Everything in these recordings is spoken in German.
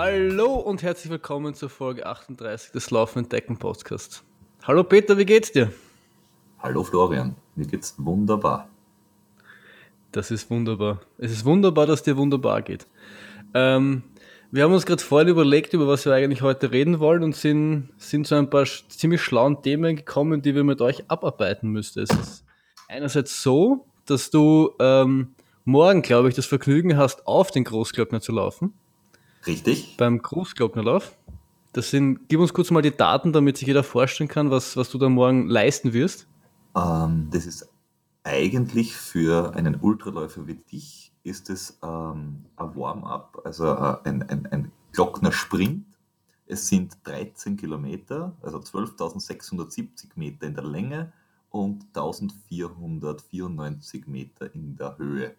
Hallo und herzlich willkommen zur Folge 38 des Laufenden Decken Podcasts. Hallo Peter, wie geht's dir? Hallo Florian, mir geht's wunderbar. Das ist wunderbar. Es ist wunderbar, dass dir wunderbar geht. Ähm, wir haben uns gerade vorhin überlegt, über was wir eigentlich heute reden wollen und sind, sind zu ein paar ziemlich schlauen Themen gekommen, die wir mit euch abarbeiten müssten. Es ist einerseits so, dass du ähm, morgen, glaube ich, das Vergnügen hast, auf den Großglockner zu laufen. Richtig. Beim Großglocknerlauf. Das sind, gib uns kurz mal die Daten, damit sich jeder vorstellen kann, was, was du da morgen leisten wirst. Ähm, das ist eigentlich für einen Ultraläufer wie dich ist es ähm, ein Warm-up, also äh, ein, ein, ein Glockner-Sprint. Es sind 13 Kilometer, also 12.670 Meter in der Länge und 1494 Meter in der Höhe.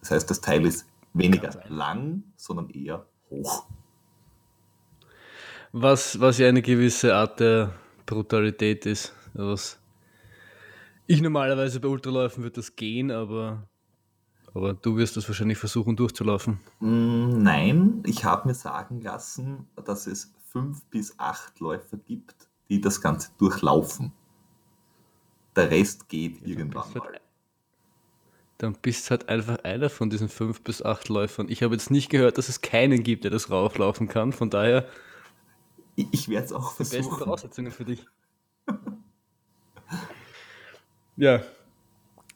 Das heißt, das Teil ist weniger lang, sondern eher hoch. Was, was ja eine gewisse Art der Brutalität ist. Was ich normalerweise bei Ultraläufen würde das gehen, aber aber du wirst das wahrscheinlich versuchen durchzulaufen. Mm, nein, ich habe mir sagen lassen, dass es fünf bis acht Läufer gibt, die das Ganze durchlaufen. Der Rest geht ja, irgendwann mal. Dann bist halt einfach einer von diesen fünf bis acht Läufern. Ich habe jetzt nicht gehört, dass es keinen gibt, der das rauflaufen kann. Von daher. Ich, ich werde es auch versuchen. Die besten Voraussetzungen für dich. ja,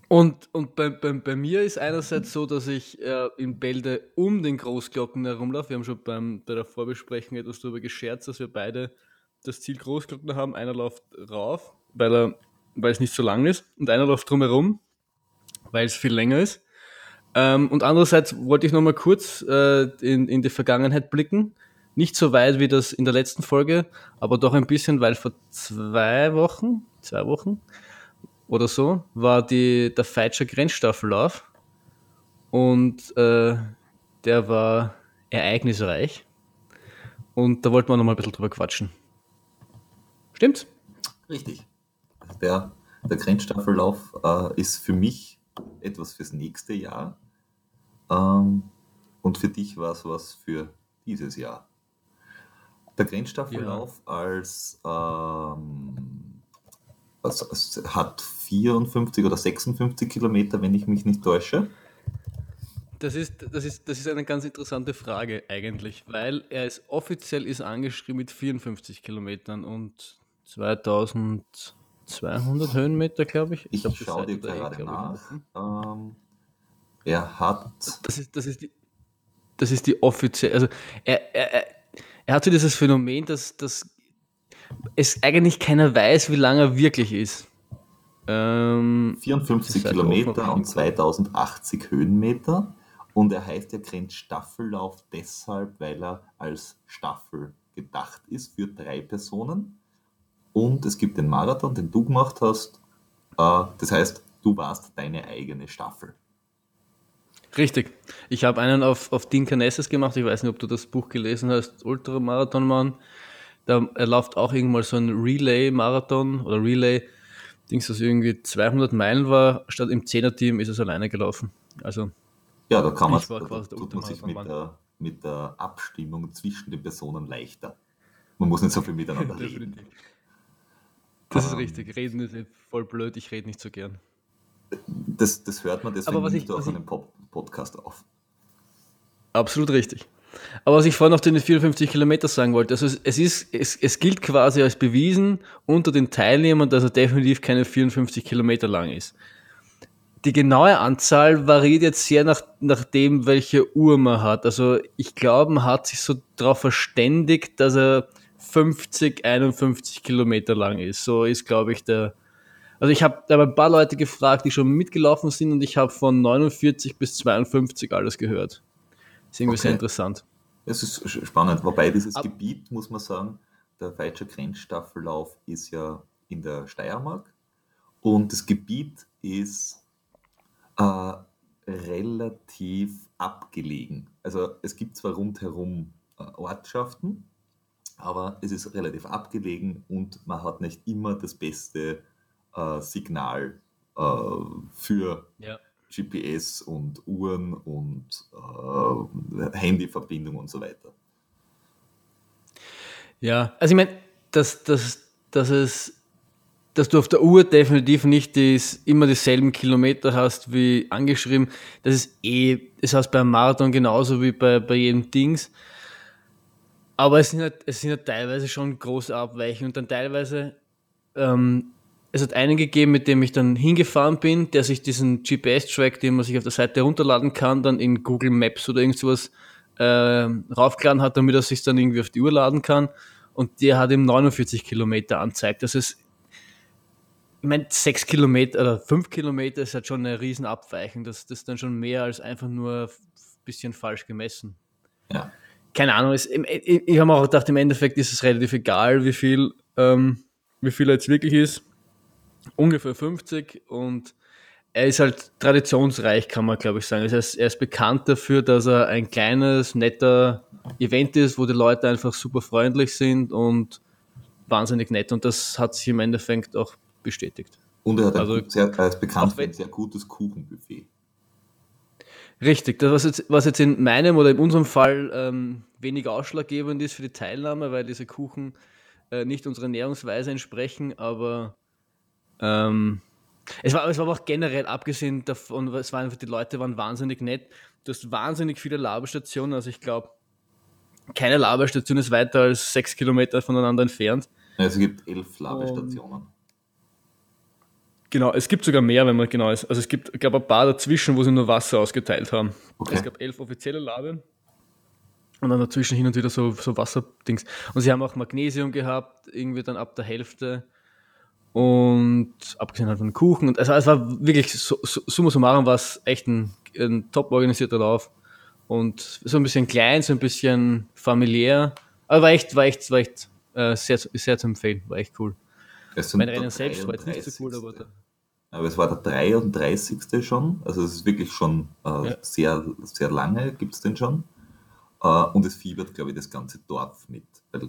und, und bei, bei, bei mir ist einerseits so, dass ich äh, in Bälde um den Großglocken herumlaufe. Wir haben schon beim, bei der Vorbesprechung etwas darüber gescherzt, dass wir beide das Ziel Großglockner haben. Einer läuft rauf, weil, er, weil es nicht so lang ist, und einer läuft drumherum, weil es viel länger ist. Ähm, und andererseits wollte ich nochmal kurz äh, in, in die Vergangenheit blicken. Nicht so weit wie das in der letzten Folge, aber doch ein bisschen, weil vor zwei Wochen, zwei Wochen, oder so war die, der Feitscher Grenzstaffellauf und äh, der war ereignisreich und da wollten wir noch mal ein bisschen drüber quatschen. Stimmt's? Richtig. Der, der Grenzstaffellauf äh, ist für mich etwas fürs nächste Jahr ähm, und für dich war es was für dieses Jahr. Der Grenzstaffellauf ja. als ähm, es hat 54 oder 56 Kilometer, wenn ich mich nicht täusche. Das ist, das, ist, das ist eine ganz interessante Frage eigentlich, weil er ist offiziell ist angeschrieben mit 54 Kilometern und 2200 Höhenmeter, glaube ich. Ich, ich schaue dir gerade nach. Ähm, er hat. Das ist, das ist die, das ist die offizielle. Also er, er, er hat so dieses Phänomen, dass, dass es eigentlich keiner weiß, wie lang er wirklich ist. Ähm, 54 Kilometer und 2080 Höhenmeter. Und er heißt ja Grenzstaffellauf deshalb, weil er als Staffel gedacht ist für drei Personen. Und es gibt den Marathon, den du gemacht hast. Äh, das heißt, du warst deine eigene Staffel. Richtig. Ich habe einen auf, auf Dean Canesses gemacht. Ich weiß nicht, ob du das Buch gelesen hast, Ultramarathonmann. Da er läuft auch irgendwann so ein Relay-Marathon oder Relay, Dings, das irgendwie 200 Meilen war, statt im 10er-Team ist es alleine gelaufen. Also, ja, da kann man, da, da tut man sich mit der, mit der Abstimmung zwischen den Personen leichter. Man muss nicht so viel miteinander reden. Das ist ähm, richtig. Reden ist voll blöd. Ich rede nicht so gern. Das, das hört man deswegen nicht auf einem Podcast auf. Absolut richtig. Aber was ich vorhin auf den 54 Kilometer sagen wollte, also es, es, ist, es, es gilt quasi als bewiesen unter den Teilnehmern, dass er definitiv keine 54 Kilometer lang ist. Die genaue Anzahl variiert jetzt sehr nach, nach dem, welche Uhr man hat. Also ich glaube, man hat sich so darauf verständigt, dass er 50, 51 Kilometer lang ist. So ist, glaube ich, der. Also ich habe ein paar Leute gefragt, die schon mitgelaufen sind und ich habe von 49 bis 52 alles gehört. Ist irgendwie okay. sehr interessant. Es ist spannend, wobei dieses Ab Gebiet, muss man sagen, der Weitscher Grenzstaffellauf ist ja in der Steiermark und das Gebiet ist äh, relativ abgelegen. Also es gibt zwar rundherum äh, Ortschaften, aber es ist relativ abgelegen und man hat nicht immer das beste äh, Signal äh, für ja. GPS und Uhren und äh, Handyverbindung und so weiter. Ja, also ich meine, dass, dass, dass es dass du auf der Uhr definitiv nicht dies, immer dieselben Kilometer hast wie angeschrieben. Das ist eh, das heißt beim Marathon genauso wie bei, bei jedem Dings. Aber es sind, halt, es sind halt teilweise schon große Abweichungen und dann teilweise, ähm, es hat einen gegeben, mit dem ich dann hingefahren bin, der sich diesen GPS-Track, den man sich auf der Seite runterladen kann, dann in Google Maps oder irgendwas äh, raufgeladen hat, damit er sich dann irgendwie auf die Uhr laden kann. Und der hat ihm 49 Kilometer anzeigt. Das ist ich meine, sechs Kilometer oder fünf Kilometer ist halt schon eine Riesenabweichung. Das, das ist dann schon mehr als einfach nur ein bisschen falsch gemessen. Ja. Keine Ahnung, es, ich, ich habe auch gedacht, im Endeffekt ist es relativ egal, wie viel, ähm, wie viel er jetzt wirklich ist. Ungefähr 50 und er ist halt traditionsreich, kann man glaube ich sagen. Das heißt, er ist bekannt dafür, dass er ein kleines, netter Event ist, wo die Leute einfach super freundlich sind und wahnsinnig nett. Und das hat sich im Endeffekt auch bestätigt. Und er, hat also, sehr, er ist bekannt für ein sehr gutes Kuchenbuffet. Richtig, das was jetzt, was jetzt in meinem oder in unserem Fall ähm, weniger ausschlaggebend ist für die Teilnahme, weil diese Kuchen äh, nicht unserer Ernährungsweise entsprechen, aber ähm, es, war, es war aber auch generell abgesehen davon, es waren einfach, die Leute waren wahnsinnig nett. Du hast wahnsinnig viele Laberstationen, also ich glaube, keine Laberstation ist weiter als sechs Kilometer voneinander entfernt. Es gibt elf Labestationen. Genau, es gibt sogar mehr, wenn man genau ist. Also es gibt, ich glaube, ein paar dazwischen, wo sie nur Wasser ausgeteilt haben. Okay. Es gab elf offizielle Labe und dann dazwischen hin und wieder so, so Wasserdings. Und sie haben auch Magnesium gehabt, irgendwie dann ab der Hälfte. Und abgesehen halt von Kuchen. Und also es war wirklich, so, so, summa summarum war es echt ein, ein top organisierter Lauf. Und so ein bisschen klein, so ein bisschen familiär. Aber war echt, war echt, war echt äh, sehr, sehr zu empfehlen. War echt cool. Mein Rennen selbst war jetzt nicht so cool, aber. Da aber es war der 33. schon, also es ist wirklich schon äh, ja. sehr, sehr lange, gibt es den schon. Äh, und es fiebert, glaube ich, das ganze Dorf mit, weil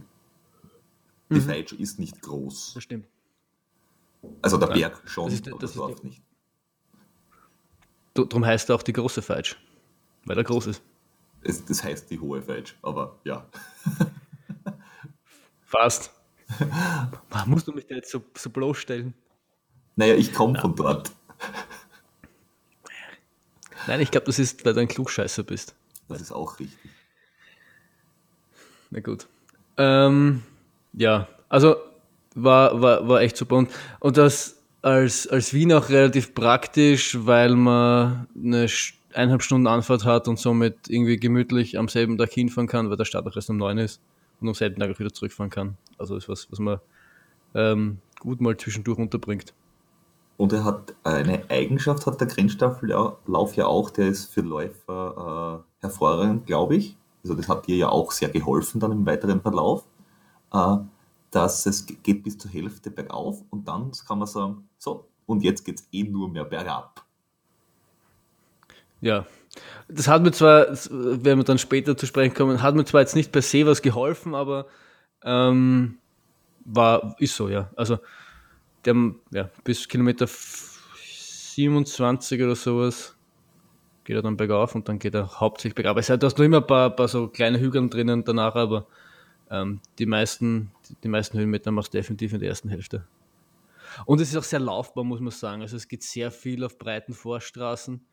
die mhm. Feitsch ist nicht groß. Das stimmt. Also der Berg schon, das, ist, aber das, das Dorf nicht. Darum heißt er auch die große Feitsch, weil er groß ist. Es, das heißt die hohe Feitsch, aber ja. Fast. Musst du mich da jetzt so, so bloßstellen? Naja, ich komme von dort. Nein, ich glaube, das ist, weil du ein Klugscheißer bist. Das ist auch richtig. Na gut. Ähm, ja, also war, war, war echt super. Und, und das als, als Wien auch relativ praktisch, weil man eine eineinhalb Stunden Anfahrt hat und somit irgendwie gemütlich am selben Tag hinfahren kann, weil der Start auch erst um neun ist und am selben Tag auch wieder zurückfahren kann. Also ist was, was man ähm, gut mal zwischendurch unterbringt. Und er hat eine Eigenschaft, hat der Grenzstaffellauf ja auch, der ist für Läufer äh, hervorragend, glaube ich. Also das hat dir ja auch sehr geholfen dann im weiteren Verlauf, äh, dass es geht bis zur Hälfte bergauf und dann kann man sagen, so, und jetzt geht es eh nur mehr bergab. Ja, das hat mir zwar, wenn wir dann später zu sprechen kommen, hat mir zwar jetzt nicht per se was geholfen, aber ähm, war, ist so, ja. Also der, ja, bis Kilometer 27 oder sowas geht er dann bergauf und dann geht er hauptsächlich bergauf. Es hat hast nur immer ein paar, paar so kleine Hügel drinnen danach, aber ähm, die meisten, die meisten Höhenmeter machst du definitiv in der ersten Hälfte. Und es ist auch sehr laufbar, muss man sagen. Also es geht sehr viel auf breiten Vorstraßen.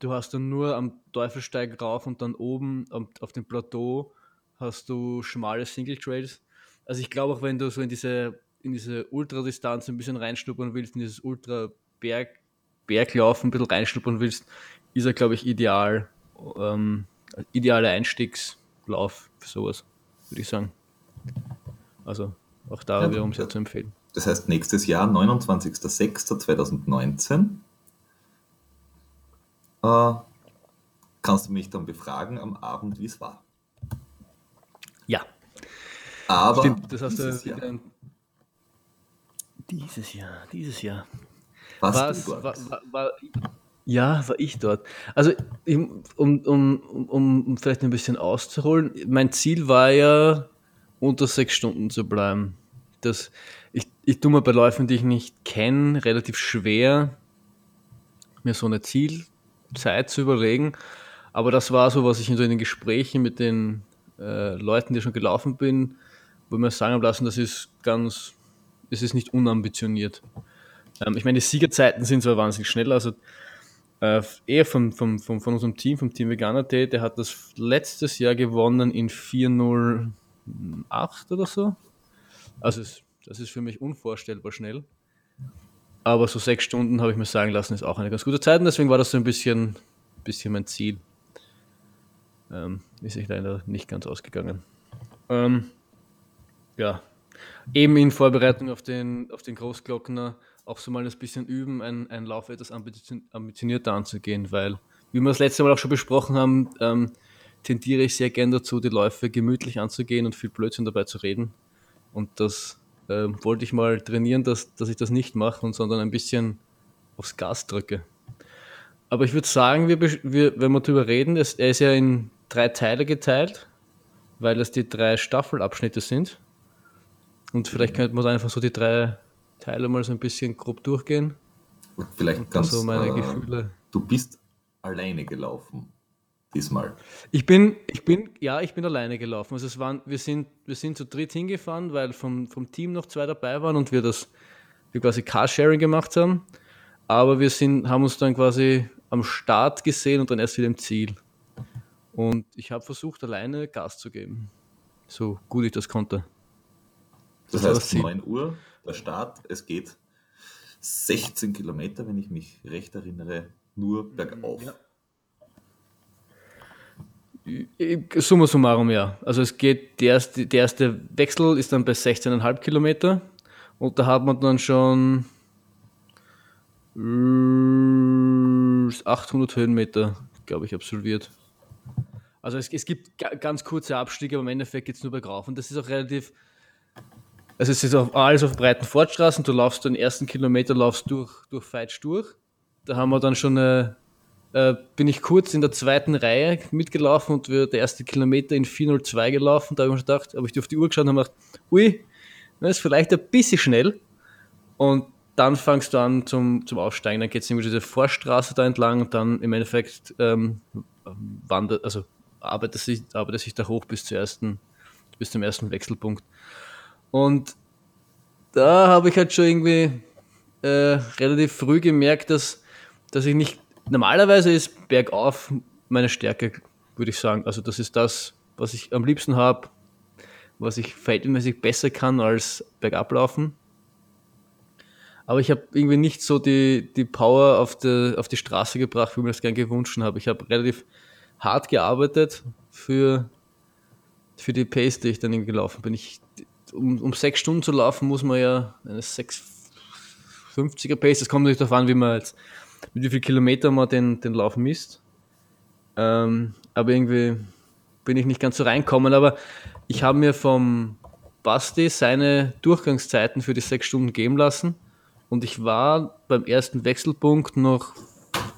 Du hast dann nur am Teufelsteig rauf und dann oben auf dem Plateau hast du schmale Single Trails. Also ich glaube auch, wenn du so in diese in diese Ultradistanz ein bisschen reinschnuppern willst, in dieses Ultra-Berg, Berglaufen ein bisschen reinschnuppern willst, ist er, glaube ich, ideal. Ähm, idealer Einstiegslauf für sowas, würde ich sagen. Also auch da ja, wiederum sehr zu empfehlen. Das heißt, nächstes Jahr, 29.06.2019, äh, kannst du mich dann befragen am Abend, wie es war. Aber Stimmt, das hast du Jahr. Dieses Jahr, dieses Jahr. Warst? War, war, war, ja, war ich dort. Also, um, um, um, um vielleicht ein bisschen auszuholen, mein Ziel war ja, unter sechs Stunden zu bleiben. Das, ich, ich tue mir bei Läufen, die ich nicht kenne, relativ schwer, mir so eine Zielzeit zu überlegen. Aber das war so, was ich in so den Gesprächen mit den äh, Leuten, die schon gelaufen bin, wo wir sagen lassen, das ist ganz, es ist nicht unambitioniert. Ähm, ich meine, die Siegerzeiten sind zwar wahnsinnig schnell, also äh, er von, von, von, von unserem Team, vom Team Veganer.de, der hat das letztes Jahr gewonnen in 408 oder so. Also es, das ist für mich unvorstellbar schnell. Aber so sechs Stunden habe ich mir sagen lassen, ist auch eine ganz gute Zeit und deswegen war das so ein bisschen, bisschen mein Ziel. Ähm, ist sich leider nicht ganz ausgegangen. Ähm, ja, eben in Vorbereitung auf den, auf den Großglockner auch so mal ein bisschen üben, einen, einen Lauf etwas ambitionierter anzugehen, weil, wie wir das letzte Mal auch schon besprochen haben, ähm, tendiere ich sehr gern dazu, die Läufe gemütlich anzugehen und viel Blödsinn dabei zu reden. Und das äh, wollte ich mal trainieren, dass, dass ich das nicht mache, und sondern ein bisschen aufs Gas drücke. Aber ich würde sagen, wir, wir, wenn wir darüber reden, es, er ist ja in drei Teile geteilt, weil das die drei Staffelabschnitte sind. Und vielleicht könnte man einfach so die drei Teile mal so ein bisschen grob durchgehen. Und vielleicht und ganz, so meine äh, Gefühle. Du bist alleine gelaufen diesmal. Ich bin, ich bin, ja, ich bin alleine gelaufen. Also es waren, wir sind, wir sind zu dritt hingefahren, weil vom, vom Team noch zwei dabei waren und wir das, wir quasi Carsharing gemacht haben. Aber wir sind, haben uns dann quasi am Start gesehen und dann erst wieder im Ziel. Und ich habe versucht, alleine Gas zu geben. So gut ich das konnte. Das, das heißt, 9 Uhr, der Start, es geht 16 Kilometer, wenn ich mich recht erinnere, nur bergauf. Ja. Summa summarum, ja. Also es geht, der erste, der erste Wechsel ist dann bei 16,5 Kilometer und da hat man dann schon 800 Höhenmeter, glaube ich, absolviert. Also es, es gibt ganz kurze Abstiege, aber im Endeffekt geht es nur bergauf und das ist auch relativ, also es ist auf, alles auf breiten Fortstraßen, du laufst den ersten Kilometer, laufst durch, durch Feitsch durch. Da haben wir dann schon eine, äh, bin ich kurz in der zweiten Reihe mitgelaufen und wir der erste Kilometer in 402 gelaufen. Da habe ich mir gedacht, habe ich auf die Uhr geschaut und habe gedacht, ui, das ist vielleicht ein bisschen schnell. Und dann fangst du an zum, zum Aufsteigen. Dann geht es irgendwie diese Vorstraße da entlang und dann im Endeffekt ähm, wandert, also arbeitet sich, arbeitet sich da hoch bis, ersten, bis zum ersten Wechselpunkt. Und da habe ich halt schon irgendwie äh, relativ früh gemerkt, dass, dass ich nicht. Normalerweise ist bergauf meine Stärke, würde ich sagen. Also, das ist das, was ich am liebsten habe, was ich verhältnismäßig besser kann als bergab laufen. Aber ich habe irgendwie nicht so die, die Power auf die, auf die Straße gebracht, wie ich mir das gern gewünscht habe. Ich habe relativ hart gearbeitet für, für die Pace, die ich dann gelaufen bin. Ich um, um sechs Stunden zu laufen, muss man ja eine 650er Pace, das kommt natürlich darauf an, wie man jetzt, mit wie viel Kilometer man den, den Lauf misst. Ähm, aber irgendwie bin ich nicht ganz so reinkommen. Aber ich habe mir vom Basti seine Durchgangszeiten für die sechs Stunden geben lassen. Und ich war beim ersten Wechselpunkt noch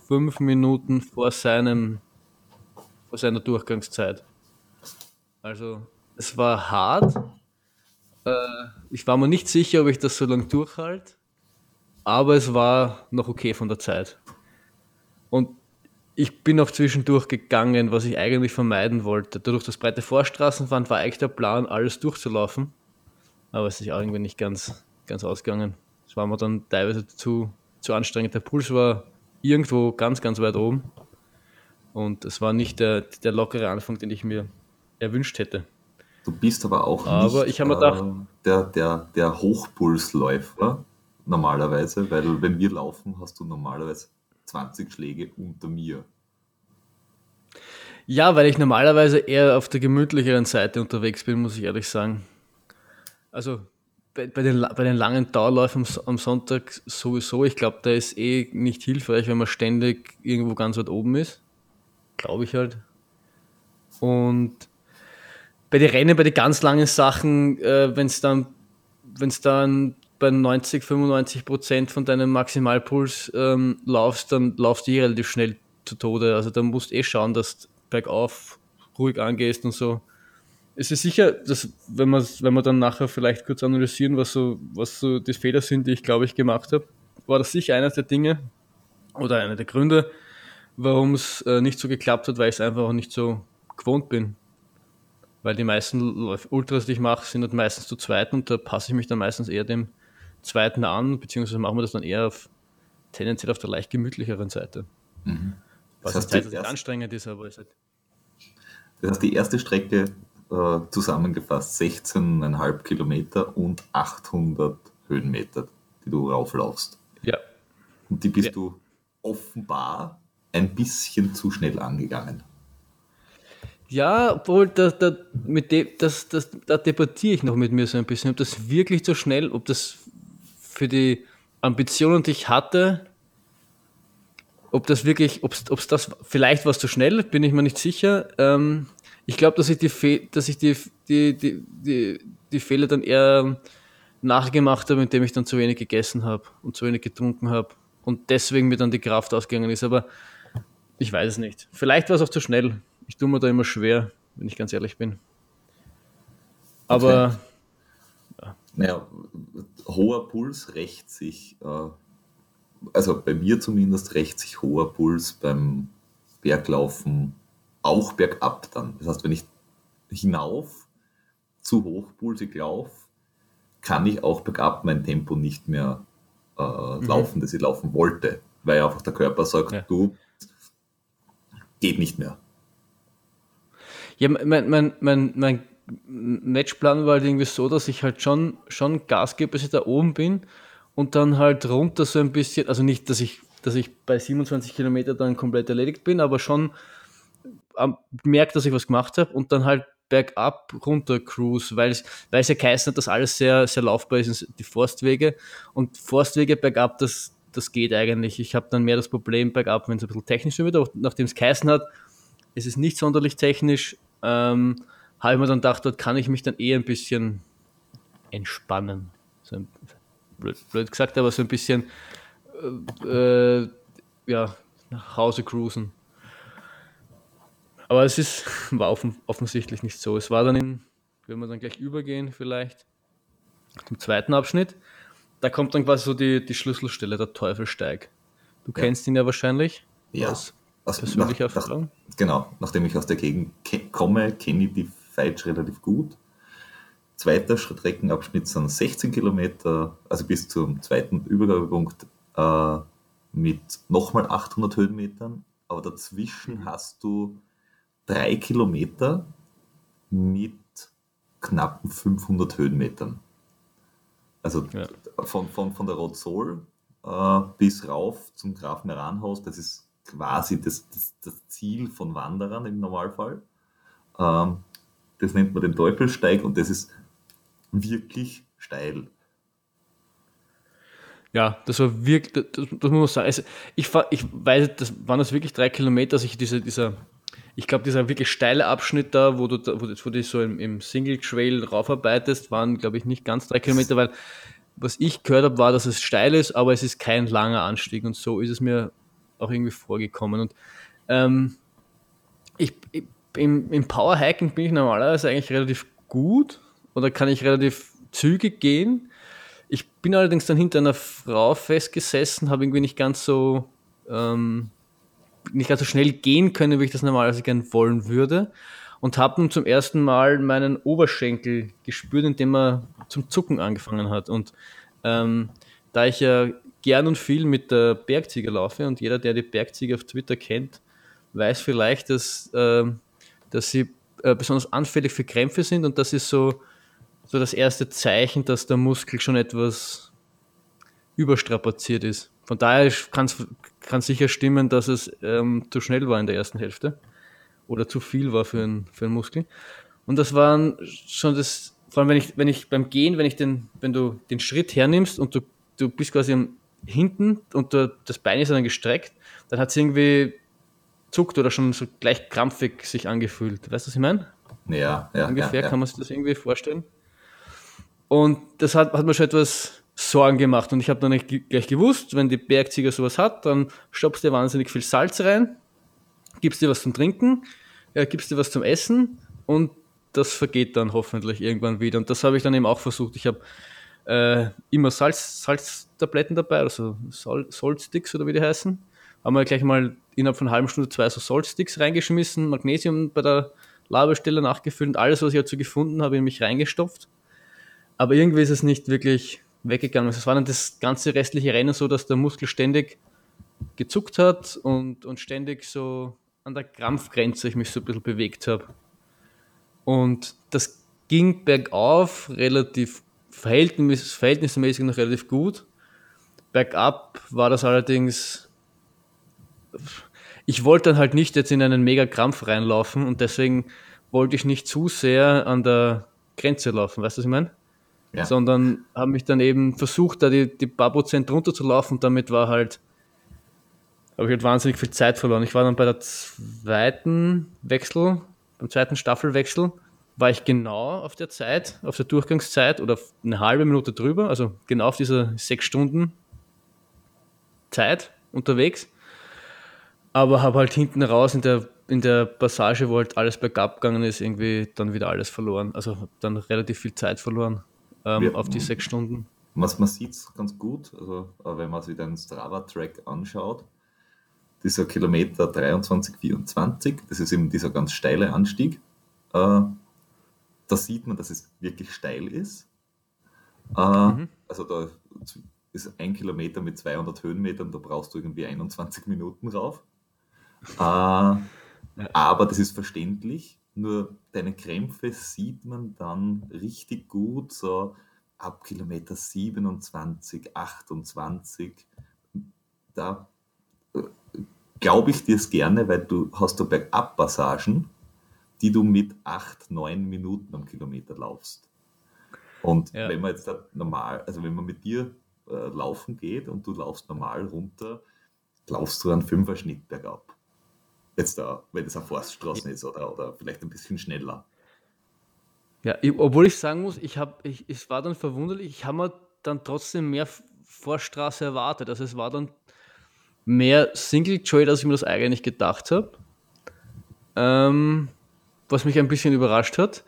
fünf Minuten vor seinem vor seiner Durchgangszeit. Also es war hart, äh, ich war mir nicht sicher, ob ich das so lange durchhalte, aber es war noch okay von der Zeit. Und ich bin auch zwischendurch gegangen, was ich eigentlich vermeiden wollte. Dadurch, dass breite Vorstraßenfahren war eigentlich der Plan, alles durchzulaufen. Aber es ist auch irgendwie nicht ganz, ganz ausgegangen. Es war mir dann teilweise zu, zu anstrengend. Der Puls war irgendwo ganz, ganz weit oben. Und es war nicht der, der lockere Anfang, den ich mir erwünscht hätte. Du bist aber auch aber nicht ich gedacht, äh, der, der, der Hochpulsläufer normalerweise, weil wenn wir laufen, hast du normalerweise 20 Schläge unter mir. Ja, weil ich normalerweise eher auf der gemütlicheren Seite unterwegs bin, muss ich ehrlich sagen. Also bei, bei, den, bei den langen Dauerläufen am, am Sonntag sowieso, ich glaube, da ist eh nicht hilfreich, wenn man ständig irgendwo ganz weit oben ist. Glaube ich halt. Und bei den Rennen, bei den ganz langen Sachen, äh, wenn es dann, wenn's dann bei 90, 95 Prozent von deinem Maximalpuls ähm, laufst, dann laufst du eh relativ schnell zu Tode. Also da musst du eh schauen, dass du bergauf ruhig angehst und so. Es ist sicher, dass wenn man wenn wir dann nachher vielleicht kurz analysieren, was so, was so die Fehler sind, die ich glaube ich gemacht habe, war das sicher einer der Dinge oder einer der Gründe, warum es äh, nicht so geklappt hat, weil ich es einfach auch nicht so gewohnt bin. Weil die meisten Ultras, die ich mache, sind halt meistens zu zweit und da passe ich mich dann meistens eher dem zweiten an, beziehungsweise machen wir das dann eher auf, tendenziell auf der leicht gemütlicheren Seite. Mhm. Was das heißt, nicht anstrengend ist, aber es halt. Das heißt, die erste Strecke äh, zusammengefasst 16,5 Kilometer und 800 Höhenmeter, die du rauflaufst. Ja. Und die bist ja. du offenbar ein bisschen zu schnell angegangen. Ja, obwohl da, da, mit dem, das, das, da debattiere ich noch mit mir so ein bisschen, ob das wirklich so schnell, ob das für die Ambitionen, die ich hatte, ob das wirklich, ob es das, vielleicht war zu schnell, bin ich mir nicht sicher. Ähm, ich glaube, dass ich, die, dass ich die, die, die, die, die Fehler dann eher nachgemacht habe, indem ich dann zu wenig gegessen habe und zu wenig getrunken habe und deswegen mir dann die Kraft ausgegangen ist. Aber ich weiß es nicht. Vielleicht war es auch zu schnell. Ich tue mir da immer schwer, wenn ich ganz ehrlich bin. Aber. Okay. Ja. Naja, hoher Puls rächt sich, äh, also bei mir zumindest rächt sich hoher Puls beim Berglaufen auch bergab dann. Das heißt, wenn ich hinauf zu hochpulsig laufe, kann ich auch bergab mein Tempo nicht mehr äh, mhm. laufen, das ich laufen wollte, weil einfach der Körper sagt, ja. du, geht nicht mehr. Ja, mein, mein, mein, mein Matchplan war halt irgendwie so, dass ich halt schon, schon Gas gebe, bis ich da oben bin und dann halt runter so ein bisschen, also nicht, dass ich, dass ich bei 27 Kilometer dann komplett erledigt bin, aber schon merke, dass ich was gemacht habe und dann halt bergab runter cruise, weil es, weil es ja geheißen hat, dass alles sehr, sehr laufbar ist, die Forstwege und Forstwege bergab, das, das geht eigentlich. Ich habe dann mehr das Problem bergab, wenn es ein bisschen technisch wird, aber nachdem es geheißen hat, es ist nicht sonderlich technisch, ähm, habe ich mir dann gedacht, dort kann ich mich dann eher ein bisschen entspannen. So ein, blöd, blöd, gesagt, aber so ein bisschen äh, äh, ja, nach Hause cruisen. Aber es ist, war offen, offensichtlich nicht so. Es war dann in, wenn wir dann gleich übergehen, vielleicht zum zweiten Abschnitt, da kommt dann quasi so die, die Schlüsselstelle, der Teufelsteig. Du ja. kennst ihn ja wahrscheinlich. Ja. Aus also persönlicher nach, Erfahrung. Nach, genau, nachdem ich aus der Gegend komme, kenne ich die Feitsch relativ gut. Zweiter Streckenabschnitt sind 16 Kilometer, also bis zum zweiten Übergabepunkt äh, mit nochmal 800 Höhenmetern. Aber dazwischen mhm. hast du drei Kilometer mit knappen 500 Höhenmetern. Also ja. von, von, von der Rotsol äh, bis rauf zum Graf Meranhaus, das ist quasi das, das, das, Ziel von Wanderern im Normalfall. Ähm, das nennt man den Teufelssteig und das ist wirklich steil. Ja, das war wirklich, das, das muss man sagen. Also ich, ich weiß, das waren das wirklich drei Kilometer, dass ich diese, dieser, ich glaube, dieser wirklich steile Abschnitt da, wo du, wo, wo du so im, im Single Trail raufarbeitest, waren, glaube ich, nicht ganz drei Kilometer, weil was ich gehört habe, war, dass es steil ist, aber es ist kein langer Anstieg und so ist es mir auch irgendwie vorgekommen. Und ähm, ich, ich, im, im Powerhiking bin ich normalerweise eigentlich relativ gut oder kann ich relativ zügig gehen. Ich bin allerdings dann hinter einer Frau festgesessen, habe irgendwie nicht ganz so ähm, nicht ganz so schnell gehen können, wie ich das normalerweise gern wollen würde. Und habe nun zum ersten Mal meinen Oberschenkel gespürt, indem er zum Zucken angefangen hat. Und ähm, da ich ja gern und viel mit der Bergziege laufe und jeder, der die Bergziege auf Twitter kennt, weiß vielleicht, dass, äh, dass sie äh, besonders anfällig für Krämpfe sind und das ist so, so das erste Zeichen, dass der Muskel schon etwas überstrapaziert ist. Von daher kann es sicher stimmen, dass es ähm, zu schnell war in der ersten Hälfte oder zu viel war für, ein, für einen Muskel. Und das waren schon das, vor allem wenn ich, wenn ich beim Gehen, wenn ich den, wenn du den Schritt hernimmst und du, du bist quasi am, hinten und das Bein ist dann gestreckt, dann hat es irgendwie zuckt oder schon so gleich krampfig sich angefühlt. Weißt du, was ich meine? Ja, ja. Ungefähr ja, ja. kann man sich das irgendwie vorstellen. Und das hat, hat mir schon etwas Sorgen gemacht. Und ich habe dann nicht gleich gewusst, wenn die Bergziege sowas hat, dann stopfst du wahnsinnig viel Salz rein, gibst dir was zum Trinken, ja, gibst dir was zum Essen und das vergeht dann hoffentlich irgendwann wieder. Und das habe ich dann eben auch versucht. Ich habe äh, immer Salz, Salztabletten dabei, also Salzsticks oder wie die heißen. Haben wir gleich mal innerhalb von einer halben Stunde zwei so Salzsticks reingeschmissen, Magnesium bei der Labestelle nachgefüllt und alles, was ich dazu gefunden habe, in mich reingestopft. Aber irgendwie ist es nicht wirklich weggegangen. Also es war dann das ganze restliche Rennen so, dass der Muskel ständig gezuckt hat und, und ständig so an der Krampfgrenze ich mich so ein bisschen bewegt habe. Und das ging bergauf relativ verhältnis, verhältnismäßig noch relativ gut. Bergab war das allerdings. Ich wollte dann halt nicht jetzt in einen mega Krampf reinlaufen und deswegen wollte ich nicht zu sehr an der Grenze laufen, weißt du, was ich meine? Ja. Sondern habe mich dann eben versucht, da die, die paar Prozent runterzulaufen und damit war halt, habe ich halt wahnsinnig viel Zeit verloren. Ich war dann bei der zweiten Wechsel, beim zweiten Staffelwechsel, war ich genau auf der Zeit, auf der Durchgangszeit oder eine halbe Minute drüber, also genau auf dieser sechs Stunden Zeit unterwegs. Aber habe halt hinten raus in der, in der Passage, wo halt alles bergab gegangen ist, irgendwie dann wieder alles verloren. Also dann relativ viel Zeit verloren ähm, ja, auf die sechs Stunden. Was man sieht es ganz gut, also wenn man sich den Strava-Track anschaut, dieser Kilometer 23, 24, das ist eben dieser ganz steile Anstieg. Äh, da sieht man, dass es wirklich steil ist. Äh, mhm. Also da ist ein Kilometer mit 200 Höhenmetern, da brauchst du irgendwie 21 Minuten rauf. Äh. Aber das ist verständlich, nur deine Krämpfe sieht man dann richtig gut, so ab Kilometer 27, 28. Da äh, glaube ich dir es gerne, weil du hast da Bergabpassagen, die du mit 8, 9 Minuten am Kilometer laufst. Und ja. wenn man jetzt normal, also wenn man mit dir äh, laufen geht und du laufst normal runter, laufst du einen Fünfer-Schnitt bergab. Jetzt da, wenn es eine Forststraße ja. ist oder, oder vielleicht ein bisschen schneller. Ja, ich, obwohl ich sagen muss, ich habe, ich, es war dann verwunderlich, ich habe mir dann trotzdem mehr Vorstraße erwartet. Also es war dann mehr Single Trade, als ich mir das eigentlich gedacht habe. Ähm, was mich ein bisschen überrascht hat.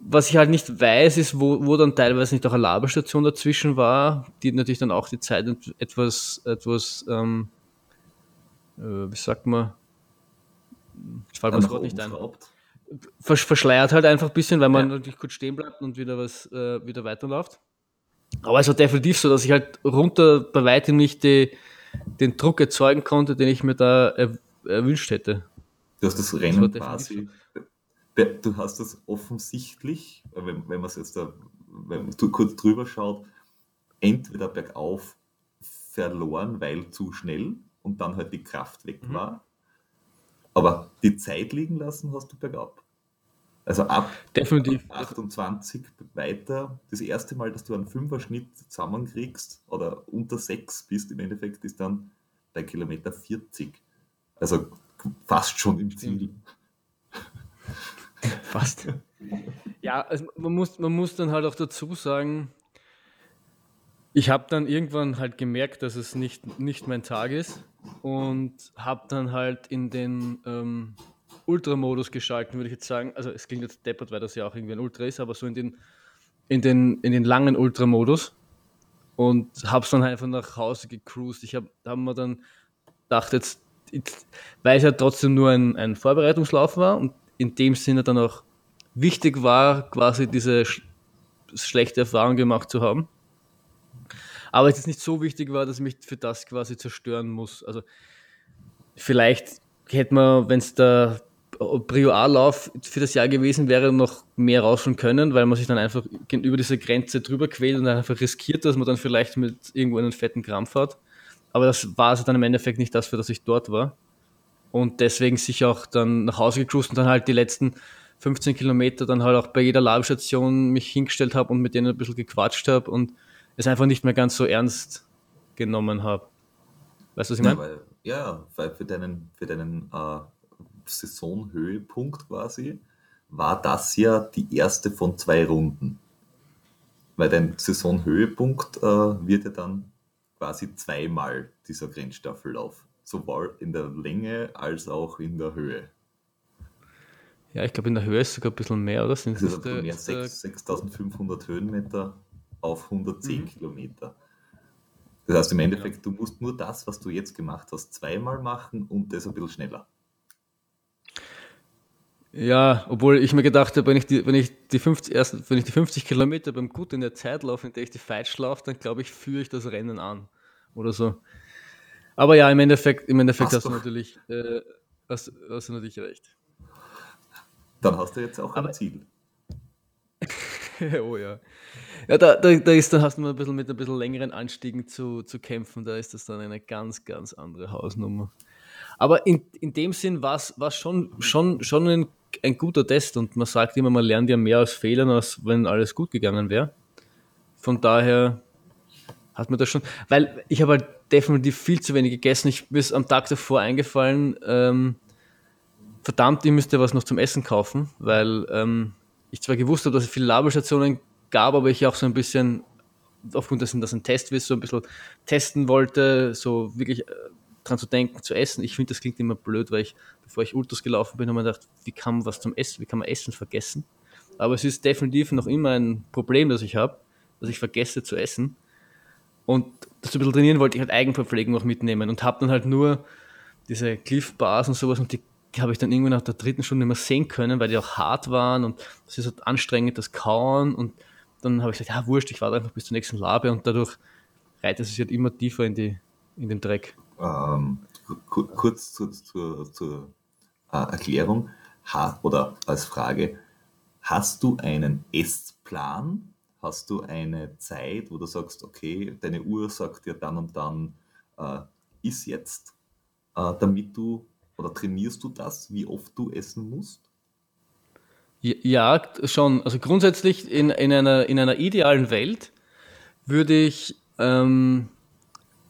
Was ich halt nicht weiß, ist, wo, wo dann teilweise nicht auch eine Laberstation dazwischen war, die natürlich dann auch die Zeit etwas, etwas ähm, äh, wie sagt man, ich fällt mir das Wort nicht ein. Versch verschleiert halt einfach ein bisschen, weil man ja. natürlich kurz stehen bleibt und wieder was äh, wieder weiterläuft. Aber es war definitiv so, dass ich halt runter bei weitem nicht die, den Druck erzeugen konnte, den ich mir da er, erwünscht hätte. Du hast das Rennen das quasi du hast das offensichtlich, wenn, wenn man es jetzt da, wenn man kurz drüber schaut, entweder bergauf verloren, weil zu schnell und dann halt die Kraft weg mhm. war. Aber die Zeit liegen lassen hast du bergab. Also ab, Definitiv. ab 28 weiter, das erste Mal, dass du einen Fünfer-Schnitt zusammenkriegst oder unter 6 bist, im Endeffekt ist dann bei Kilometer 40. Also fast schon im Ziel. Fast. Ja, also man, muss, man muss dann halt auch dazu sagen, ich habe dann irgendwann halt gemerkt, dass es nicht, nicht mein Tag ist und habe dann halt in den ähm, Ultra-Modus geschalten, würde ich jetzt sagen. Also es klingt jetzt deppert, weil das ja auch irgendwie ein Ultra ist, aber so in den, in den, in den langen Ultra-Modus und habe es dann einfach nach Hause gecruised. Ich habe hab mir dann gedacht, jetzt, jetzt, weil es ja trotzdem nur ein, ein Vorbereitungslauf war und in dem Sinne dann auch wichtig war, quasi diese sch schlechte Erfahrung gemacht zu haben. Aber es ist nicht so wichtig war, dass ich mich für das quasi zerstören muss. Also vielleicht hätte man, wenn es der Prio A-Lauf für das Jahr gewesen wäre, noch mehr rausholen können, weil man sich dann einfach über diese Grenze drüber quält und einfach riskiert, dass man dann vielleicht mit irgendwo einen fetten Krampf hat. Aber das war also dann im Endeffekt nicht das, für das ich dort war und deswegen sich auch dann nach Hause gecruised und dann halt die letzten 15 Kilometer dann halt auch bei jeder Labestation mich hingestellt habe und mit denen ein bisschen gequatscht habe und es einfach nicht mehr ganz so ernst genommen habe. Weißt du, was ich meine? Ja, weil, ja, weil für deinen, für deinen äh, Saisonhöhepunkt quasi war das ja die erste von zwei Runden. Weil dein Saisonhöhepunkt äh, wird ja dann quasi zweimal dieser Grenzstaffellauf sowohl in der Länge als auch in der Höhe. Ja, ich glaube, in der Höhe ist sogar ein bisschen mehr, oder? Sind das mehr 6500 Höhenmeter auf 110 mhm. Kilometer. Das heißt im Endeffekt, du musst nur das, was du jetzt gemacht hast, zweimal machen und das ein bisschen schneller. Ja, obwohl ich mir gedacht habe, wenn ich die, wenn ich die 50, erst, wenn ich die 50 Kilometer beim Gut in der Zeit laufe, in der ich die Feitsch laufe, dann glaube ich, führe ich das Rennen an. Oder so. Aber ja, im Endeffekt, im Endeffekt hast, hast du natürlich, äh, hast, hast, du natürlich recht. Dann hast du jetzt auch Aber, ein Ziel. oh ja. Ja, da, da, da ist, dann hast du mal ein bisschen mit ein bisschen längeren Anstiegen zu, zu kämpfen. Da ist das dann eine ganz, ganz andere Hausnummer. Aber in, in dem Sinn war es schon, schon, schon ein, ein guter Test und man sagt immer, man lernt ja mehr aus Fehlern, als wenn alles gut gegangen wäre. Von daher hat mir das schon, weil ich habe halt definitiv viel zu wenig gegessen. Ich bin am Tag davor eingefallen, ähm, verdammt, ich müsste was noch zum Essen kaufen, weil ähm, ich zwar gewusst habe, dass es viele Laberstationen gab, aber ich auch so ein bisschen, aufgrund dessen, dass ein Test ist, so ein bisschen testen wollte, so wirklich äh, dran zu denken, zu essen. Ich finde, das klingt immer blöd, weil ich, bevor ich Ultras gelaufen bin, habe ich mir gedacht, wie kann man was zum Essen, wie kann man Essen vergessen? Aber es ist definitiv noch immer ein Problem, das ich habe, dass ich vergesse zu essen. Und das ein bisschen trainieren wollte ich halt Eigenverpflegung noch mitnehmen und habe dann halt nur diese Cliff Bars und sowas und die habe ich dann irgendwie nach der dritten Stunde nicht mehr sehen können, weil die auch hart waren und das ist halt anstrengend, das Kauen und dann habe ich gesagt, ja wurscht, ich warte einfach bis zur nächsten Labe und dadurch reitet es sich halt immer tiefer in, die, in den Dreck. Ähm, kurz zur, zur, zur äh, Erklärung ha, oder als Frage, hast du einen Essplan? Hast du eine Zeit, wo du sagst, okay, deine Uhr sagt dir dann und dann, äh, ist jetzt, äh, damit du oder trainierst du das, wie oft du essen musst? Ja, schon. Also grundsätzlich in, in, einer, in einer idealen Welt würde ich ähm,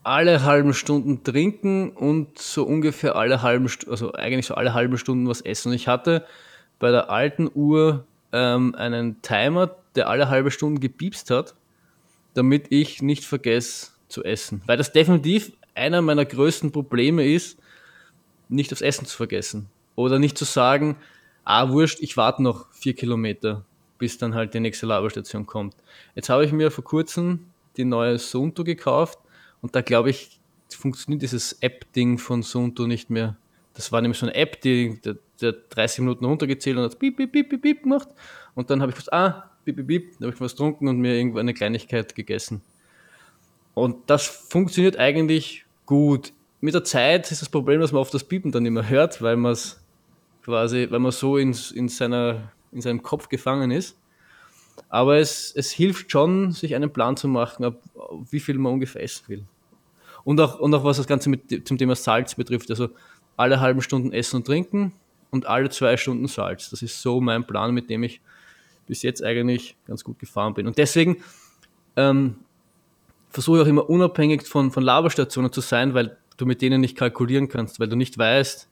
alle halben Stunden trinken und so ungefähr alle halben, also eigentlich so alle halben Stunden was essen. Und ich hatte bei der alten Uhr ähm, einen Timer, der alle halbe Stunden gepiepst hat, damit ich nicht vergesse zu essen. Weil das definitiv einer meiner größten Probleme ist, nicht aufs Essen zu vergessen. Oder nicht zu sagen, ah, wurscht, ich warte noch vier Kilometer, bis dann halt die nächste Laberstation kommt. Jetzt habe ich mir vor kurzem die neue Sunto gekauft und da glaube ich, funktioniert dieses App-Ding von Sunto nicht mehr. Das war nämlich so eine App, die der, der 30 Minuten runtergezählt und hat piep, piep, piep, piep, piep gemacht. Und dann habe ich gesagt, ah, piep, piep, dann habe ich was getrunken und mir irgendwo eine Kleinigkeit gegessen. Und das funktioniert eigentlich gut mit der Zeit ist das Problem, dass man oft das Piepen dann mehr hört, weil man es quasi, weil man so in, in, seiner, in seinem Kopf gefangen ist. Aber es, es hilft schon, sich einen Plan zu machen, ab, wie viel man ungefähr essen will. Und auch, und auch was das Ganze mit, zum Thema Salz betrifft. Also alle halben Stunden essen und trinken und alle zwei Stunden Salz. Das ist so mein Plan, mit dem ich bis jetzt eigentlich ganz gut gefahren bin. Und deswegen ähm, versuche ich auch immer unabhängig von, von Laberstationen zu sein, weil du mit denen nicht kalkulieren kannst, weil du nicht weißt,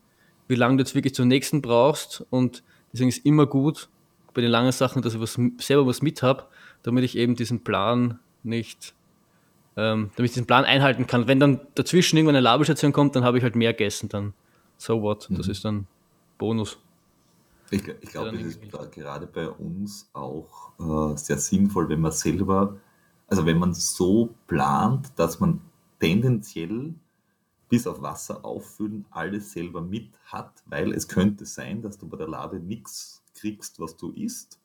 wie lange du jetzt wirklich zur nächsten brauchst. Und deswegen ist immer gut bei den langen Sachen, dass ich was, selber was mit habe, damit ich eben diesen Plan nicht, ähm, damit ich diesen Plan einhalten kann. Wenn dann dazwischen irgendwann eine Labelstation kommt, dann habe ich halt mehr gegessen, dann so what, mhm. das ist dann Bonus. Ich, ich glaube, es ist gerade bei uns auch äh, sehr sinnvoll, wenn man selber, also wenn man so plant, dass man tendenziell bis auf Wasser auffüllen alles selber mit hat, weil es könnte sein, dass du bei der Lade nichts kriegst, was du isst,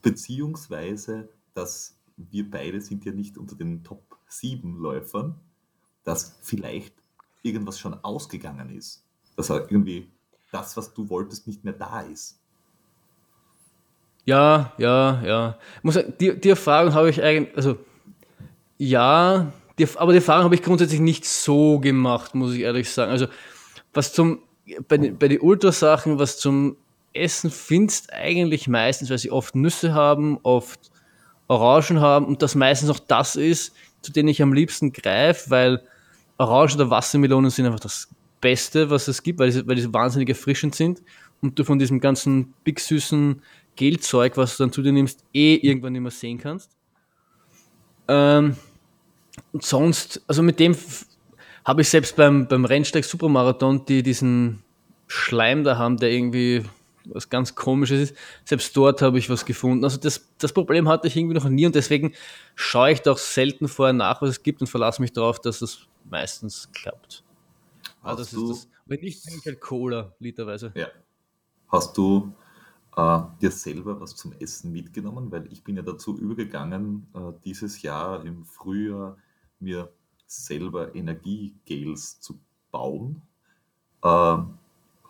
beziehungsweise, dass wir beide sind ja nicht unter den Top 7 Läufern, dass vielleicht irgendwas schon ausgegangen ist, dass irgendwie das, was du wolltest, nicht mehr da ist. Ja, ja, ja. Ich muss sagen, die, die Erfahrung habe ich eigentlich, also ja, die, aber die Erfahrung habe ich grundsätzlich nicht so gemacht, muss ich ehrlich sagen. Also, was zum, bei, bei den Ultrasachen, was zum Essen findest, eigentlich meistens, weil sie oft Nüsse haben, oft Orangen haben und das meistens auch das ist, zu denen ich am liebsten greife, weil Orangen oder Wassermelonen sind einfach das Beste, was es gibt, weil sie, weil sie wahnsinnig erfrischend sind und du von diesem ganzen big süßen Gelzeug, was du dann zu dir nimmst, eh irgendwann nicht mehr sehen kannst. Ähm, und sonst, also mit dem habe ich selbst beim, beim Rennsteig Supermarathon, die diesen Schleim da haben, der irgendwie was ganz komisches ist. Selbst dort habe ich was gefunden. Also das, das Problem hatte ich irgendwie noch nie und deswegen schaue ich doch selten vorher nach, was es gibt und verlasse mich darauf, dass das meistens klappt. Also das ist das. Wenn nicht, trinke ich halt Cola, literweise. Ja. Hast du äh, dir selber was zum Essen mitgenommen? Weil ich bin ja dazu übergegangen, äh, dieses Jahr im Frühjahr mir selber Energiegels zu bauen. Äh,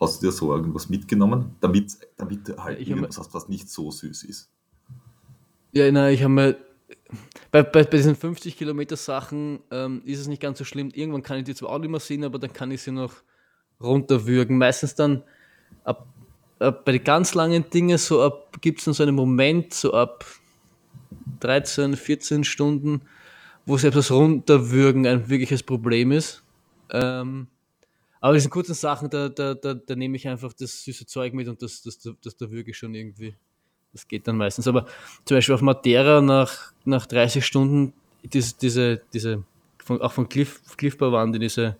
hast du dir so irgendwas mitgenommen, damit, damit halt Ich irgendwas hast, was nicht so süß ist? Ja, nein, ich habe mir. Bei, bei, bei diesen 50 Kilometer Sachen ähm, ist es nicht ganz so schlimm. Irgendwann kann ich die zwar auch nicht mehr sehen, aber dann kann ich sie noch runterwürgen. Meistens dann ab, ab bei den ganz langen Dingen, so gibt es dann so einen Moment, so ab 13, 14 Stunden, wo selbst das Runterwürgen ein wirkliches Problem ist. Ähm, aber diesen kurzen Sachen, da, da, da, da nehme ich einfach das süße Zeug mit und das, das, das, das da würge ich schon irgendwie. Das geht dann meistens. Aber zum Beispiel auf Madeira nach, nach 30 Stunden, diese, diese, diese von, auch von Cliff, Cliffbar waren die diese